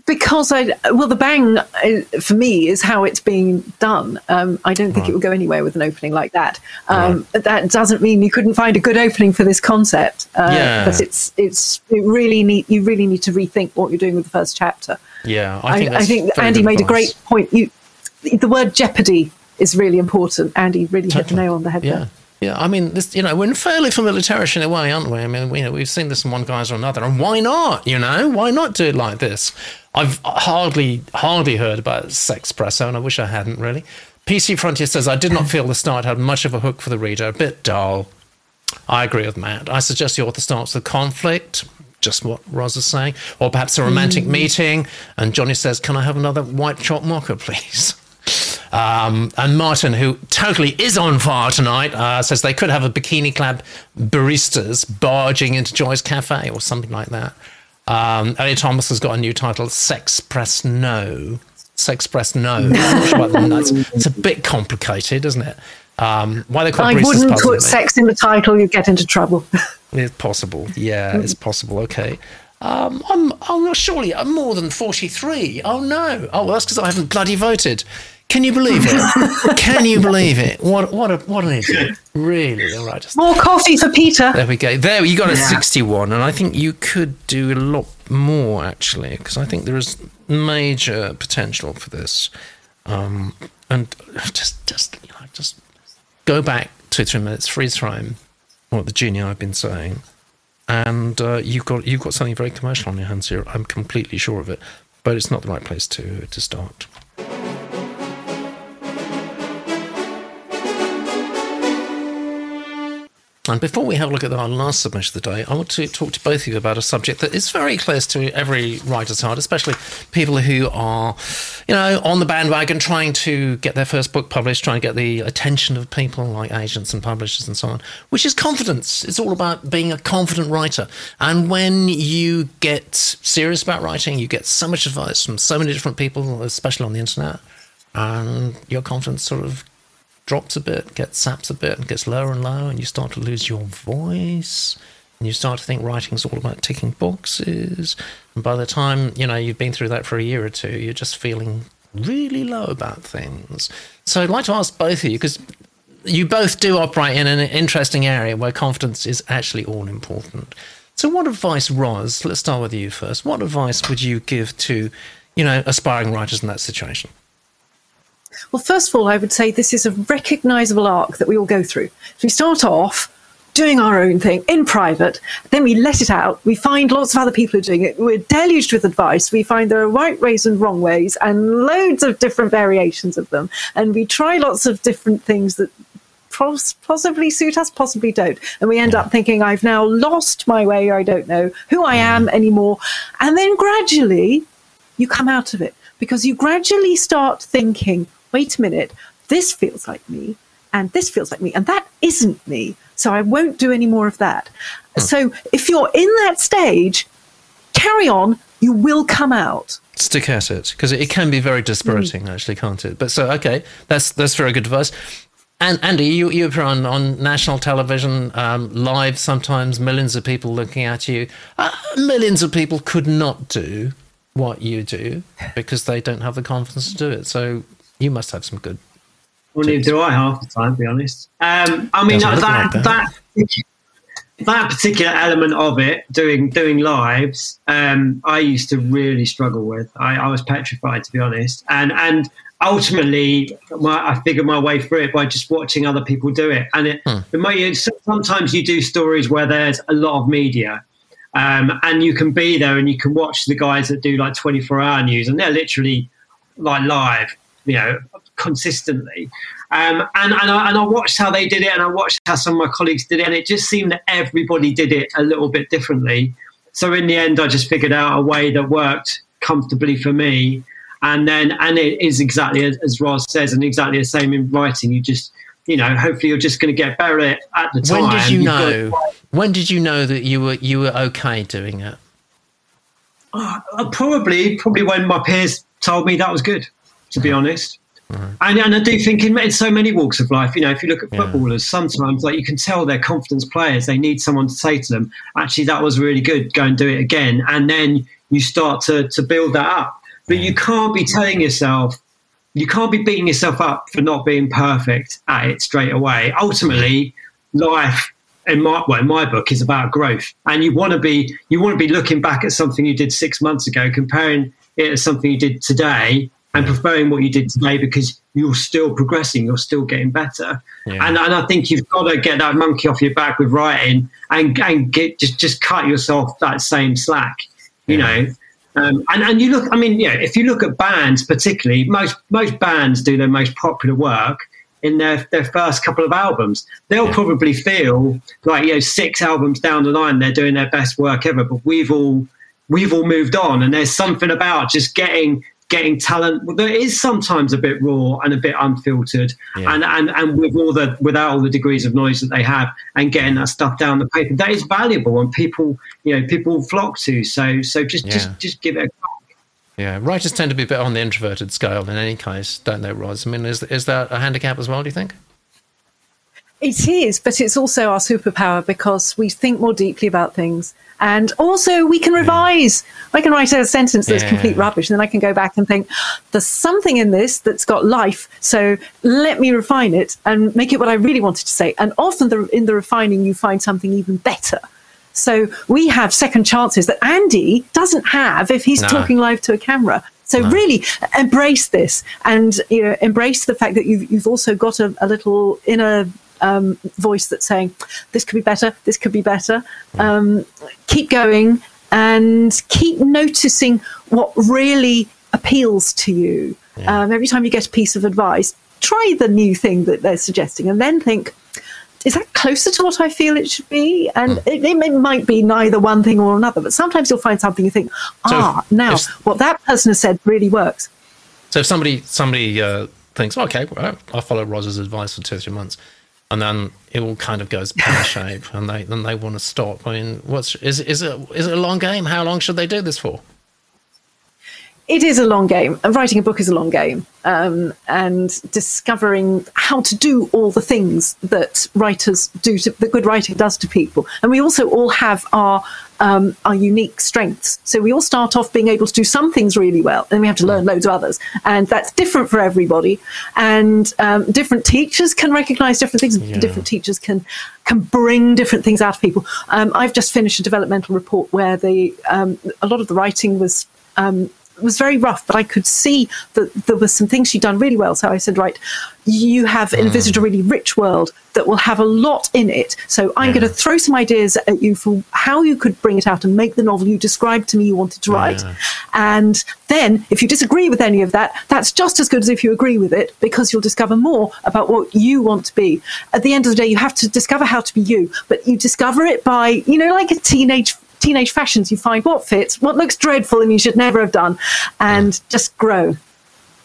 Because I well, the bang uh, for me is how it's being done. Um, I don't think right. it will go anywhere with an opening like that. Um, right. That doesn't mean you couldn't find a good opening for this concept. Uh, yeah. But it's it's it really need you really need to rethink what you're doing with the first chapter. Yeah, I think, I, I think Andy made advice. a great point. You, the word jeopardy is really important. Andy really totally. hit the nail on the head yeah. there. Yeah, I mean, this, you know, we're in fairly familiar territory in a way, aren't we? I mean, you know, we've seen this in one guise or another, and why not? You know, why not do it like this? I've hardly, hardly heard about Sexpresso, and I wish I hadn't really. PC Frontier says I did not feel the start had much of a hook for the reader, a bit dull. I agree with Matt. I suggest the author starts with conflict, just what Roz is saying, or perhaps a romantic mm. meeting, and Johnny says, "Can I have another white chocolate mocha, please?" Um, and Martin, who totally is on fire tonight, uh, says they could have a bikini clad baristas barging into Joy's Cafe or something like that. Um, Elliot Thomas has got a new title, Sex Press No. Sex Press No. [laughs] it's a bit complicated, isn't it? Um, why they call I wouldn't put sex in the title, you'd get into trouble. [laughs] it's possible. Yeah, it's possible. Okay. Um, I'm, I'm surely I'm more than 43. Oh no. Oh, well, that's because I haven't bloody voted. Can you believe it? [laughs] Can you believe it? What what a what an idiot! Really? All right. Just, More coffee for Peter. There we go. There you got a yeah. sixty-one, and I think you could do a lot more actually, because I think there is major potential for this. Um, and [laughs] just just you know, just go back two three minutes, freeze frame what the junior I've been saying, and uh, you've got you've got something very commercial on your hands here. I'm completely sure of it, but it's not the right place to to start. And before we have a look at our last submission of the day, I want to talk to both of you about a subject that is very close to every writer's heart, especially people who are, you know, on the bandwagon trying to get their first book published, trying to get the attention of people like agents and publishers and so on, which is confidence. It's all about being a confident writer. And when you get serious about writing, you get so much advice from so many different people, especially on the internet, and your confidence sort of drops a bit, gets saps a bit, and gets lower and lower, and you start to lose your voice. And you start to think writing's all about ticking boxes. And by the time, you know, you've been through that for a year or two, you're just feeling really low about things. So I'd like to ask both of you, because you both do operate in an interesting area where confidence is actually all important. So what advice, Roz, let's start with you first. What advice would you give to, you know, aspiring writers in that situation? Well, first of all, I would say this is a recognizable arc that we all go through. So we start off doing our own thing in private, then we let it out. We find lots of other people are doing it. We're deluged with advice. We find there are right ways and wrong ways and loads of different variations of them. And we try lots of different things that possibly suit us, possibly don't. And we end up thinking, I've now lost my way, I don't know who I mm. am anymore. And then gradually you come out of it because you gradually start thinking, wait a minute, this feels like me and this feels like me and that isn't me. So I won't do any more of that. Hmm. So if you're in that stage, carry on, you will come out. Stick at it because it, can be very dispiriting, mm. actually, can't it? But so, okay, that's that's very good advice. And Andy, you you appear on, on national television um, live sometimes, millions of people looking at you. Uh, millions of people could not do what you do because they don't have the confidence to do it. So you must have some good. Well, neither do I half the time, to be honest. Um, I mean, that, like that, that, that particular element of it, doing doing lives, um, I used to really struggle with. I, I was petrified, to be honest, and and ultimately, my, I figured my way through it by just watching other people do it. And it, hmm. it might, sometimes you do stories where there's a lot of media, um, and you can be there and you can watch the guys that do like 24 hour news, and they're literally like live, you know, consistently. Um, and, and I, and, I, watched how they did it, and I watched how some of my colleagues did it, and it just seemed that everybody did it a little bit differently. So in the end, I just figured out a way that worked comfortably for me. And then, and it is exactly as, as Roz says, and exactly the same in writing. You just, you know, hopefully you're just going to get better at, at the time. When did you know? when did you know that you were you were okay doing it? Uh, probably, probably when my peers told me that was good. To be honest, Mm-hmm. And, and I do think in, in, so many walks of life, you know, if you look at footballers, yeah. sometimes like you can tell they're confidence players. They need someone to say to them, actually, that was really good. Go and do it again. And then you start to, to build that up. But you can't be telling yourself, you can't be beating yourself up for not being perfect at it straight away. Ultimately, life in my well, in my book is about growth. And you want to be you want to be looking back at something you did six months ago, comparing it to something you did today and preferring what you did today because you're still progressing, you're still getting better. Yeah. And, and I think you've got to get that monkey off your back with writing and, and get just, just cut yourself that same slack, you yeah. know. Um, and, and you look, I mean, yeah, if you look at bands, particularly, most most bands do their most popular work in their, their first couple of albums. They'll yeah. probably feel like you know six albums down the line they're doing their best work ever, but we've all we've all moved on, and there's something about just getting getting talent. That is sometimes a bit raw and a bit unfiltered yeah. and, and and with all the without all the degrees of noise that they have and getting that stuff down the paper that is valuable and people you know people flock to. So so just yeah. just just give it a crack. Yeah. Writers tend to be a bit on the introverted scale in any case don't they Roz I mean is, is that a handicap as well do you think it is, but it's also our superpower because we think more deeply about things. And also, we can revise. I can write a sentence that's yeah. complete rubbish, and then I can go back and think, there's something in this that's got life. So let me refine it and make it what I really wanted to say. And often, the, in the refining, you find something even better. So we have second chances that Andy doesn't have if he's no. talking live to a camera. So no. really embrace this and you know, embrace the fact that you've, you've also got a, a little inner um, voice that's saying, this could be better, this could be better. Um, keep going and keep noticing what really appeals to you. Yeah. Um, every time you get a piece of advice, try the new thing that they're suggesting and then think, is that closer to what I feel it should be? And mm. it, it, might be neither one thing or another, but sometimes you'll find something you think, ah, so now if, what that person has said really works. So if somebody somebody uh, thinks, okay, well, I'll follow Roz's advice for two or three months, and then it all kind of goes pear shape, and they then they want to stop. I mean, what's is is it is it a long game? How long should they do this for? it is a long game. and Writing a book is a long game, um, and discovering how to do all the things that writers do, to, that good writing does to people. And we also all have our um, our unique strengths. So we all start off being able to do some things really well, and we have to learn loads of others, and that's different for everybody. And um, different teachers can recognise different things. Yeah. Different teachers can can bring different things out of people. Um, I've just finished a developmental report where the um, a lot of the writing was um, was very rough, but I could see that there were some things she'd done really well. So I said, right, you have mm. envisaged a really rich world that will have a lot in it. So I'm yeah. going to throw some ideas at you for how you could bring it out and make the novel you described to me you wanted to write. Yeah. And then if you disagree with any of that, that's just as good as if you agree with it because you'll discover more about what you want to be. At the end of the day, you have to discover how to be you, but you discover it by, you know, like a teenage teenage fashions, you find what fits, what looks dreadful and you should never have done, and just grow.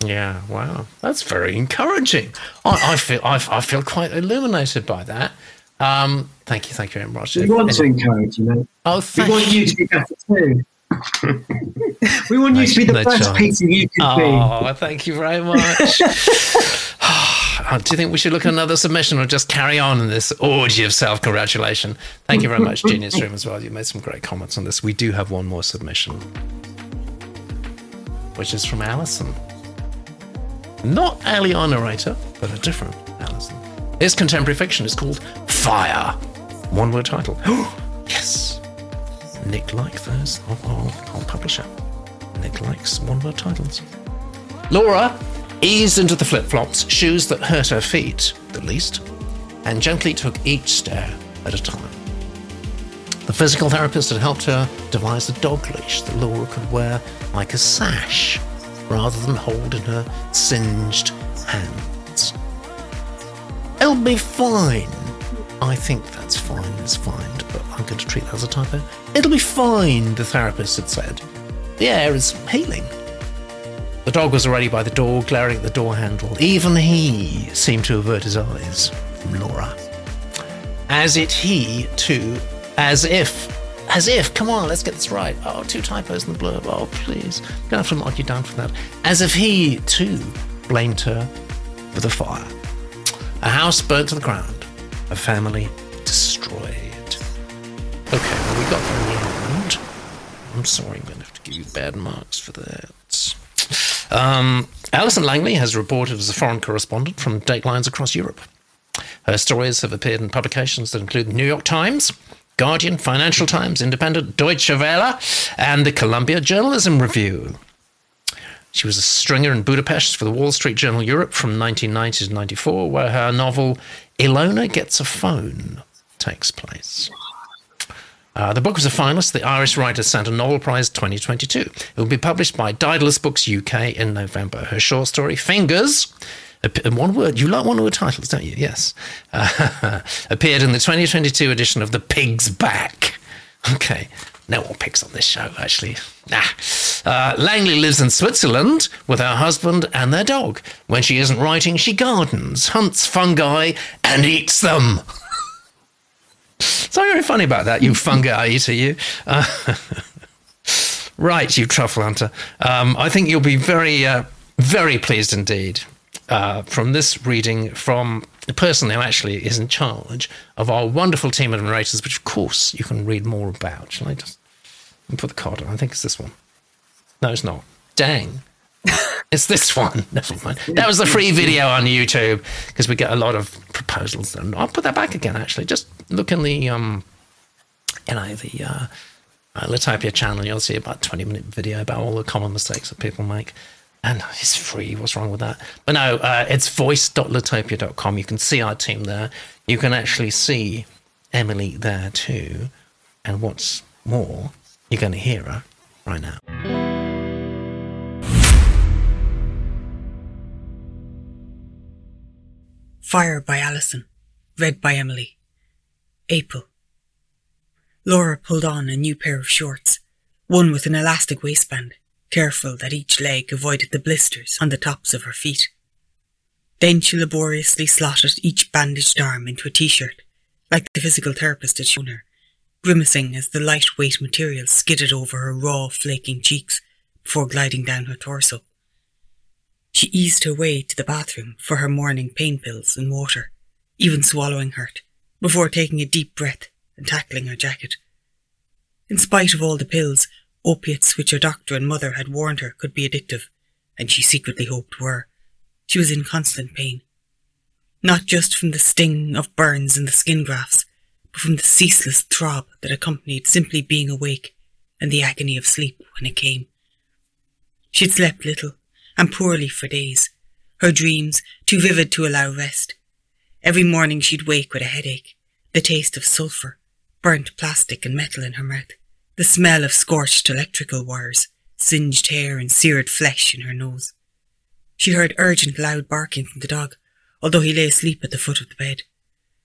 Yeah, wow, that's very encouraging. I, I feel I, I, feel quite illuminated by that. Um, thank you, thank you very much. We want to encourage you, mate. Oh, we want you to be better too. [laughs] we want you to be the best Peter you can oh, be. Oh, thank you very much. [laughs] Uh, do you think we should look at another submission or just carry on in this orgy of self congratulation? Thank you very much, [laughs] Genius Room, as well. You made some great comments on this. We do have one more submission, which is from Alison. Not Aliana narrator, but a different Alison. It's contemporary fiction. It's called Fire. one word title. [gasps] yes! Nick likes those. I'll, I'll, I'll publish it. Nick likes one word titles. Laura eased into the flip flops, shoes that hurt her feet, at least, and gently took each stair at a time. The physical therapist had helped her devise a dog leash that Laura could wear like a sash rather than hold in her singed hands. It'll be fine. I think that's fine, it's fine, but I'm going to treat that as a typo. It'll be fine, the therapist had said. The air is healing. The dog was already by the door, glaring at the door handle. Even he seemed to avert his eyes from Laura. As it he, too, as if, as if, come on, let's get this right. Oh, two typos in the blurb. Oh, please. To have to knock you down for that. As if he, too, blamed her for the fire. A house burnt to the ground. A family destroyed. Okay, well, we got there the end. I'm sorry, I'm going to have to give you bad marks for that. Um, Alison Langley has reported as a foreign correspondent from Datelines across Europe. Her stories have appeared in publications that include the New York Times, Guardian, Financial Times, Independent, Deutsche Welle, and the Columbia Journalism Review. She was a stringer in Budapest for the Wall Street Journal Europe from 1990 to 94, where her novel Ilona Gets a Phone takes place. Uh, the book was a finalist the Irish Writers Centre Novel Prize 2022. It will be published by Daedalus Books UK in November. Her short story, Fingers, in one word, you like one word titles, don't you? Yes. Uh, [laughs] appeared in the 2022 edition of The Pig's Back. Okay. No one picks on this show, actually. Nah. Uh, Langley lives in Switzerland with her husband and their dog. When she isn't writing, she gardens, hunts fungi, and eats them. [laughs] Something very funny about that, you fungi eater, you. Uh, [laughs] right, you truffle hunter. Um, I think you'll be very, uh, very pleased indeed uh, from this reading from the person who actually is in charge of our wonderful team of narrators, which of course you can read more about. Shall I just put the card on? I think it's this one. No, it's not. Dang. It's this one. Never mind. That was the free video on YouTube because we get a lot of proposals. And I'll put that back again. Actually, just look in the um, you know, the uh, uh, channel. You'll see about twenty minute video about all the common mistakes that people make. And it's free. What's wrong with that? But no, uh, it's voice.litopia.com. You can see our team there. You can actually see Emily there too. And what's more, you're going to hear her right now. Fire by Alison. Read by Emily. April. Laura pulled on a new pair of shorts, one with an elastic waistband, careful that each leg avoided the blisters on the tops of her feet. Then she laboriously slotted each bandaged arm into a t-shirt, like the physical therapist had shown her, grimacing as the lightweight material skidded over her raw, flaking cheeks before gliding down her torso. She eased her way to the bathroom for her morning pain pills and water, even swallowing hurt, before taking a deep breath and tackling her jacket. In spite of all the pills, opiates which her doctor and mother had warned her could be addictive, and she secretly hoped were, she was in constant pain. Not just from the sting of burns and the skin grafts, but from the ceaseless throb that accompanied simply being awake and the agony of sleep when it came. She had slept little and poorly for days, her dreams too vivid to allow rest. Every morning she'd wake with a headache, the taste of sulphur, burnt plastic and metal in her mouth, the smell of scorched electrical wires, singed hair and seared flesh in her nose. She heard urgent loud barking from the dog, although he lay asleep at the foot of the bed,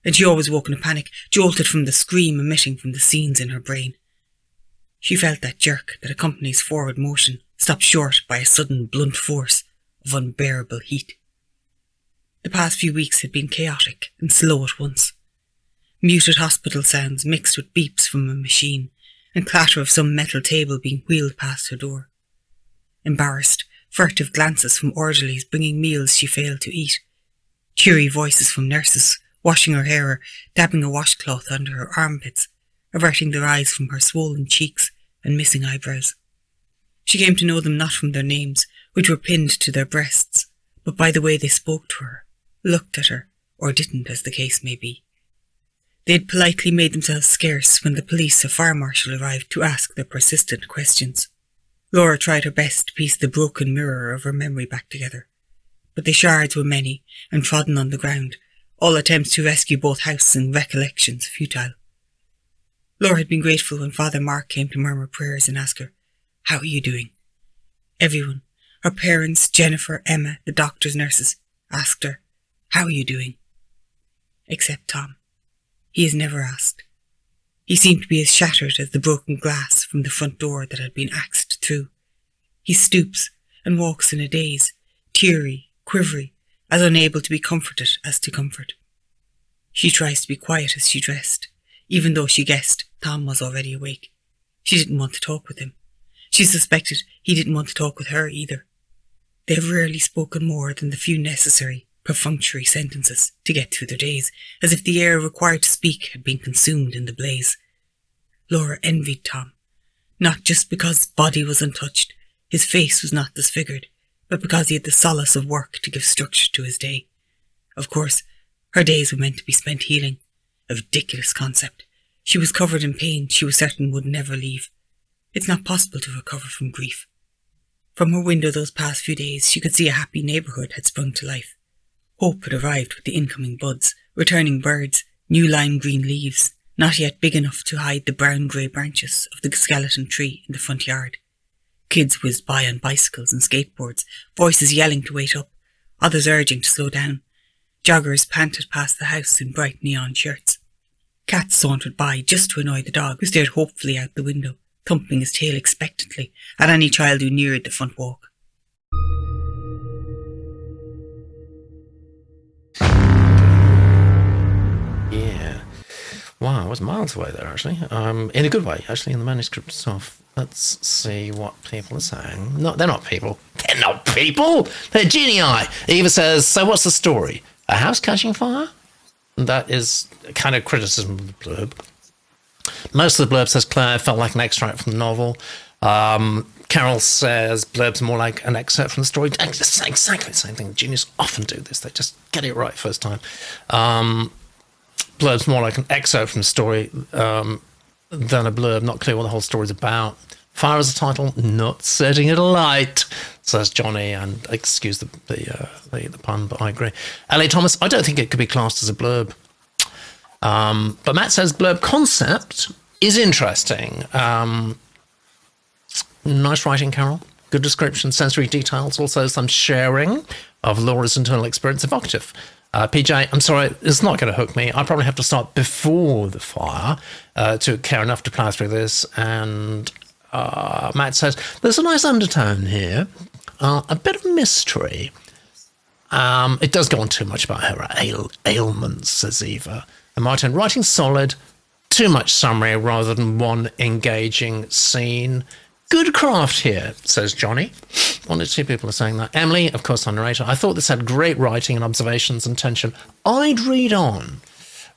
and she always woke in a panic, jolted from the scream emitting from the scenes in her brain. She felt that jerk that accompanies forward motion, stopped short by a sudden blunt force of unbearable heat. The past few weeks had been chaotic and slow at once. Muted hospital sounds mixed with beeps from a machine and clatter of some metal table being wheeled past her door. Embarrassed, furtive glances from orderlies bringing meals she failed to eat. Cheery voices from nurses washing her hair or dabbing a washcloth under her armpits, averting their eyes from her swollen cheeks and missing eyebrows. She came to know them not from their names, which were pinned to their breasts, but by the way they spoke to her, looked at her, or didn't, as the case may be. They had politely made themselves scarce when the police or fire marshal arrived to ask their persistent questions. Laura tried her best to piece the broken mirror of her memory back together, but the shards were many and trodden on the ground, all attempts to rescue both house and recollections futile. Laura had been grateful when Father Mark came to murmur prayers and ask her, How are you doing? Everyone, her parents, Jennifer, Emma, the doctors, nurses, asked her, How are you doing? Except Tom. He has never asked. He seemed to be as shattered as the broken glass from the front door that had been axed through. He stoops and walks in a daze, teary, quivery, as unable to be comforted as to comfort. She tries to be quiet as she dressed, even though she guessed Tom was already awake. She didn't want to talk with him. She suspected he didn't want to talk with her either. They have rarely spoken more than the few necessary perfunctory sentences to get through their days, as if the air required to speak had been consumed in the blaze. Laura envied Tom, not just because his body was untouched, his face was not disfigured, but because he had the solace of work to give structure to his day. Of course, her days were meant to be spent healing. A ridiculous concept. She was covered in pain she was certain would never leave. It's not possible to recover from grief. From her window those past few days, she could see a happy neighbourhood had sprung to life. Hope had arrived with the incoming buds, returning birds, new lime green leaves, not yet big enough to hide the brown grey branches of the skeleton tree in the front yard. Kids whizzed by on bicycles and skateboards, voices yelling to wait up, others urging to slow down. Joggers panted past the house in bright neon shirts. Cats sauntered by just to annoy the dog, who stared hopefully out the window, thumping his tail expectantly at any child who neared the front walk. Yeah. Wow, I was miles away there actually. Um, in a good way, actually, in the manuscript itself. Let's see what people are saying. No, they're not people. They're not people. They're genii. Eva says, "So what's the story? A house catching fire?" That is kind of criticism of the blurb. Most of the blurb says Claire felt like an extract from the novel. Um, Carol says blurb's more like an excerpt from the story. Exactly the same thing. Genius often do this. They just get it right first time. Um, blurb's more like an excerpt from the story um, than a blurb. Not clear what the whole story's about. Fire as a title, not setting it alight, says Johnny. And excuse the the, uh, the, the pun, but I agree. L.A. Thomas, I don't think it could be classed as a blurb. Um, but Matt says blurb concept is interesting. Um, nice writing, Carol. Good description, sensory details, also some sharing of Laura's internal experience evocative. Uh, PJ, I'm sorry, it's not going to hook me. I probably have to start before the fire uh, to care enough to plow through this. And uh, Matt says there's a nice undertone here, uh, a bit of mystery. Um, it does go on too much about her ail- ailments, says Eva. And Martin, writing solid, too much summary rather than one engaging scene. Good craft here, says Johnny. One or two people are saying that. Emily, of course, our narrator. I thought this had great writing and observations and tension. I'd read on.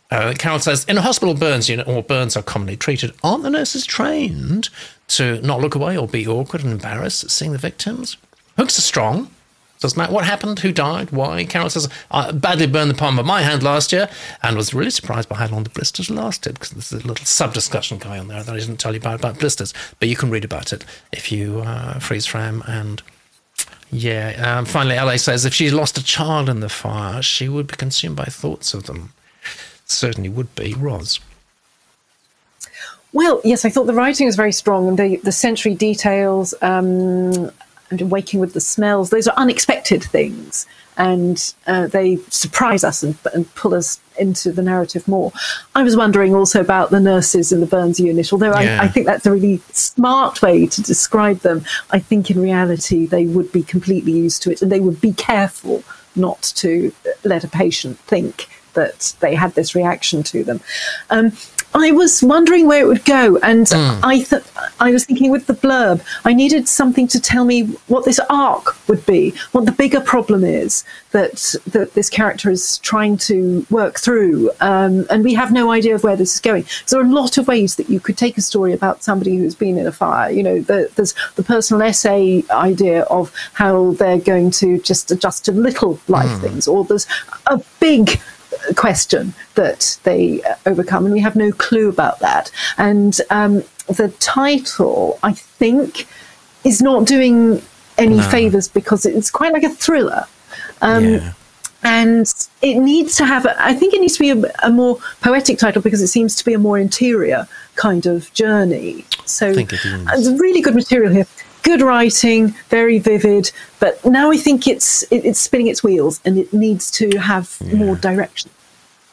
Uh, Carol says, in a hospital burns unit, or burns are commonly treated, aren't the nurses trained to not look away or be awkward and embarrassed at seeing the victims? Hooks are strong. Doesn't matter what happened, who died, why. Carol says, I badly burned the palm of my hand last year and was really surprised by how long the blisters lasted because there's a little sub discussion going on there that I didn't tell you about, about blisters. But you can read about it if you uh, freeze frame. And yeah, um, finally, LA says, if she lost a child in the fire, she would be consumed by thoughts of them. Certainly would be. Roz. Well, yes, I thought the writing was very strong and the, the sensory details. Um, and waking with the smells. Those are unexpected things, and uh, they surprise us and, and, pull us into the narrative more. I was wondering also about the nurses in the Burns unit, although yeah. I, I, think that's a really smart way to describe them. I think in reality they would be completely used to it, and they would be careful not to let a patient think that they had this reaction to them. Um, I was wondering where it would go, and mm. I th- I was thinking with the blurb, I needed something to tell me what this arc would be, what the bigger problem is that that this character is trying to work through, um, and we have no idea of where this is going. So there are a lot of ways that you could take a story about somebody who's been in a fire. You know, the, there's the personal essay idea of how they're going to just adjust to little life mm. things, or there's a big question that they overcome, and we have no clue about that. And um, the title, I think, is not doing any no. favors because it's quite like a thriller. Um, yeah. And it needs to have, a, I think it needs to be a, a, more poetic title because it seems to be a more interior kind of journey. So it's really good material here. Good writing, very vivid, but now I think it's it, it's spinning its wheels and it needs to have yeah. more direction.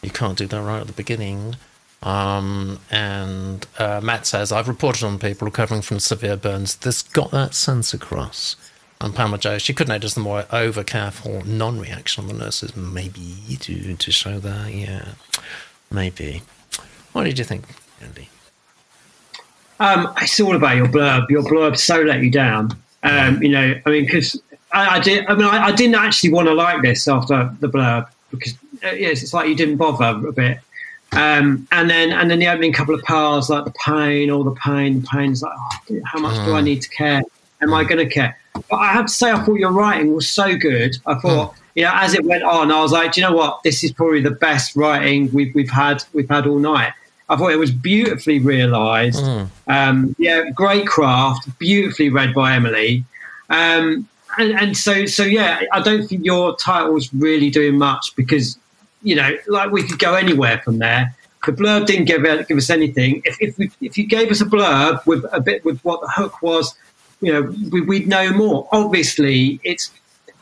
You can't do that right at the beginning. Um, and uh, Matt says, I've reported on people recovering from severe burns. This got that sense across. And Pamela Joe, she could notice the more over careful non reaction on the nurses, maybe to, to show that. Yeah, maybe. What did you think, Andy? Um, it's all about your blurb. Your blurb so let you down. Um, you know, I mean, because I, I, did. I mean, I, I, didn't actually want to like this after the blurb because yes, it's like you didn't bother a bit. Um, and then and then the opening couple of parts, like the pain, all the pain, the pain is like, oh, how much mm. do I mm. need to care? Am I going to care? But I have to say, I thought your writing was so good. I thought, mm. you know, as it went on, I was like, do you know what? This is probably the best writing we've we've had we've had all night. I thought it was beautifully realised. Mm. Um, yeah, great craft, beautifully read by Emily. Um, and, and so, so yeah, I don't think your title's really doing much because you know, like we could go anywhere from there. The blurb didn't give, give us anything. If if, we, if you gave us a blurb with a bit with what the hook was, you know, we, we'd know more. Obviously, it's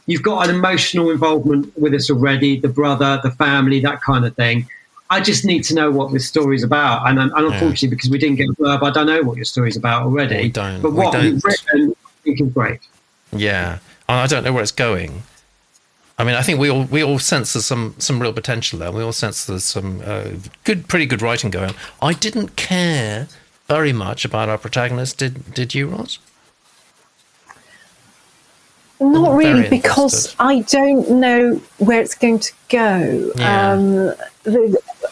you've got an emotional involvement with us already, the brother, the family, that kind of thing. I just need to know what this story's about. And, and unfortunately, yeah. because we didn't get a blurb, I don't know what your story's about already. We don't. But what we have written, I think is great. Yeah. I don't know where it's going. I mean, I think we all we all sense there's some some real potential there. We all sense there's some uh, good, pretty good writing going on. I didn't care very much about our protagonist. Did did you, Roz? Not really, because I don't know where it's going to go. Yeah. Um,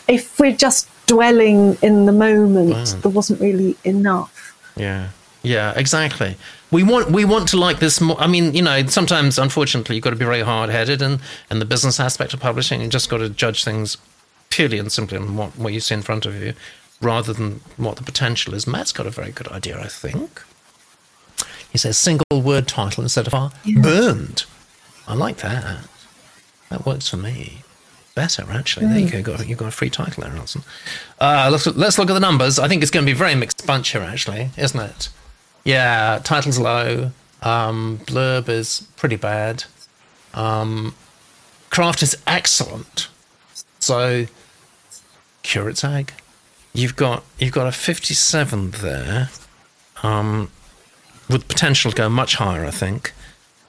if we're just dwelling in the moment, wow. there wasn't really enough. Yeah, yeah, exactly we want we want to like this more. I mean, you know, sometimes unfortunately you've got to be very hard headed and and the business aspect of publishing. You just got to judge things purely and simply on what what you see in front of you, rather than what the potential is. Matt's got a very good idea, I think. He says single word title instead of ah, yeah. burned. I like that. That works for me. Better actually. There you mm. go. You got, a free title there, Alison. Uh, let's let's look at the numbers. I think it's going to be a very mixed bunch here, actually, isn't it? Yeah, title's low. Um, blurb is pretty bad. Um, craft is excellent. So, curate's egg. You've got you've got a 57 there, um, with potential to go much higher, I think.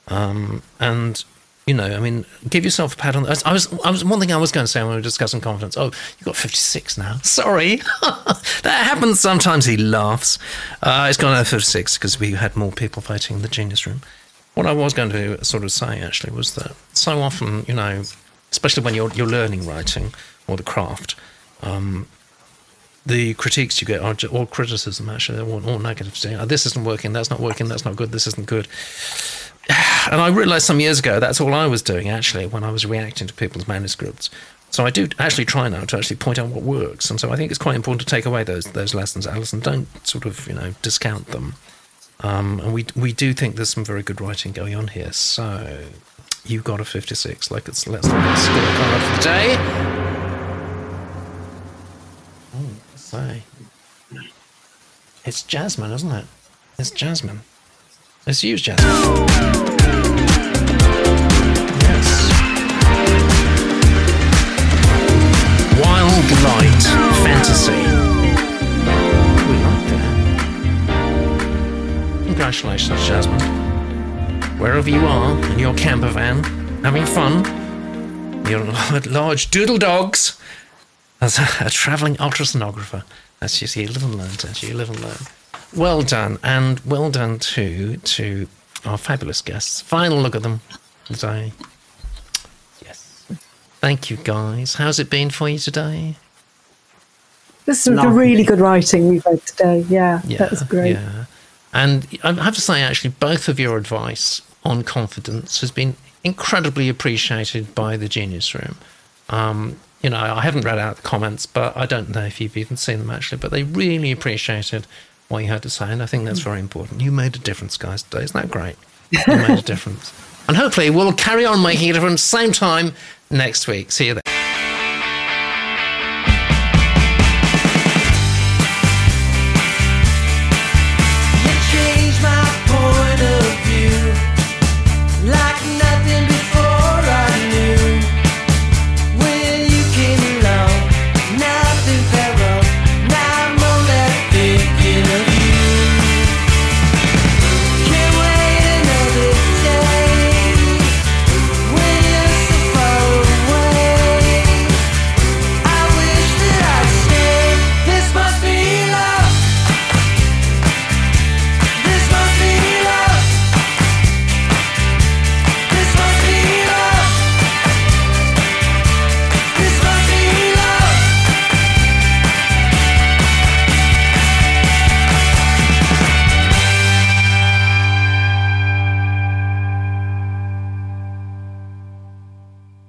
Um, and you know, I mean, give yourself a pat on. The, I was, I was one thing I was going to say when we were discussing confidence. Oh, you've got fifty six now. [laughs] Sorry, [laughs] that happens sometimes. He laughs. Uh, it's gone over fifty six because we had more people voting in the genius room. What I was going to sort of say actually was that so often, you know, especially when you're you're learning writing or the craft, um, the critiques you get are all criticism actually, all, all negative. Oh, this isn't working. That's not working. That's not good. This isn't good [sighs] and I realized some years ago that's all I was doing actually when I was reacting to people's manuscripts. So I do actually try now to actually point out what works, and so I think it's quite important to take away those those lessons, Alison. Don't sort of you know discount them. Um, and we we do think there's some very good writing going on here. So you got a 56. Like it's let's look at the scorecard for the day. Oh, say it's Jasmine, isn't it? It's Jasmine. Let's use Jasmine. Yes. Wild Light Fantasy. We like that. Congratulations, Jasmine. Wherever you are in your camper van, having fun, your [laughs] large doodle dogs, as a, a travelling ultrasonographer. That's you see, you live and learn, you? You live and learn. Well done, and well done too to our fabulous guests. Final look at them today. Yes. Thank you, guys. How's it been for you today? This is really good writing we've had today. Yeah, yeah that was great. Yeah. And I have to say, actually, both of your advice on confidence has been incredibly appreciated by the Genius Room. Um, you know, I haven't read out the comments, but I don't know if you've even seen them actually, but they really appreciated what you had to say. And I think that's hmm. very important. You made a difference, guys, today. Isn't that great? You made a [laughs] difference. And hopefully we'll carry on making a difference same time next week. See you then.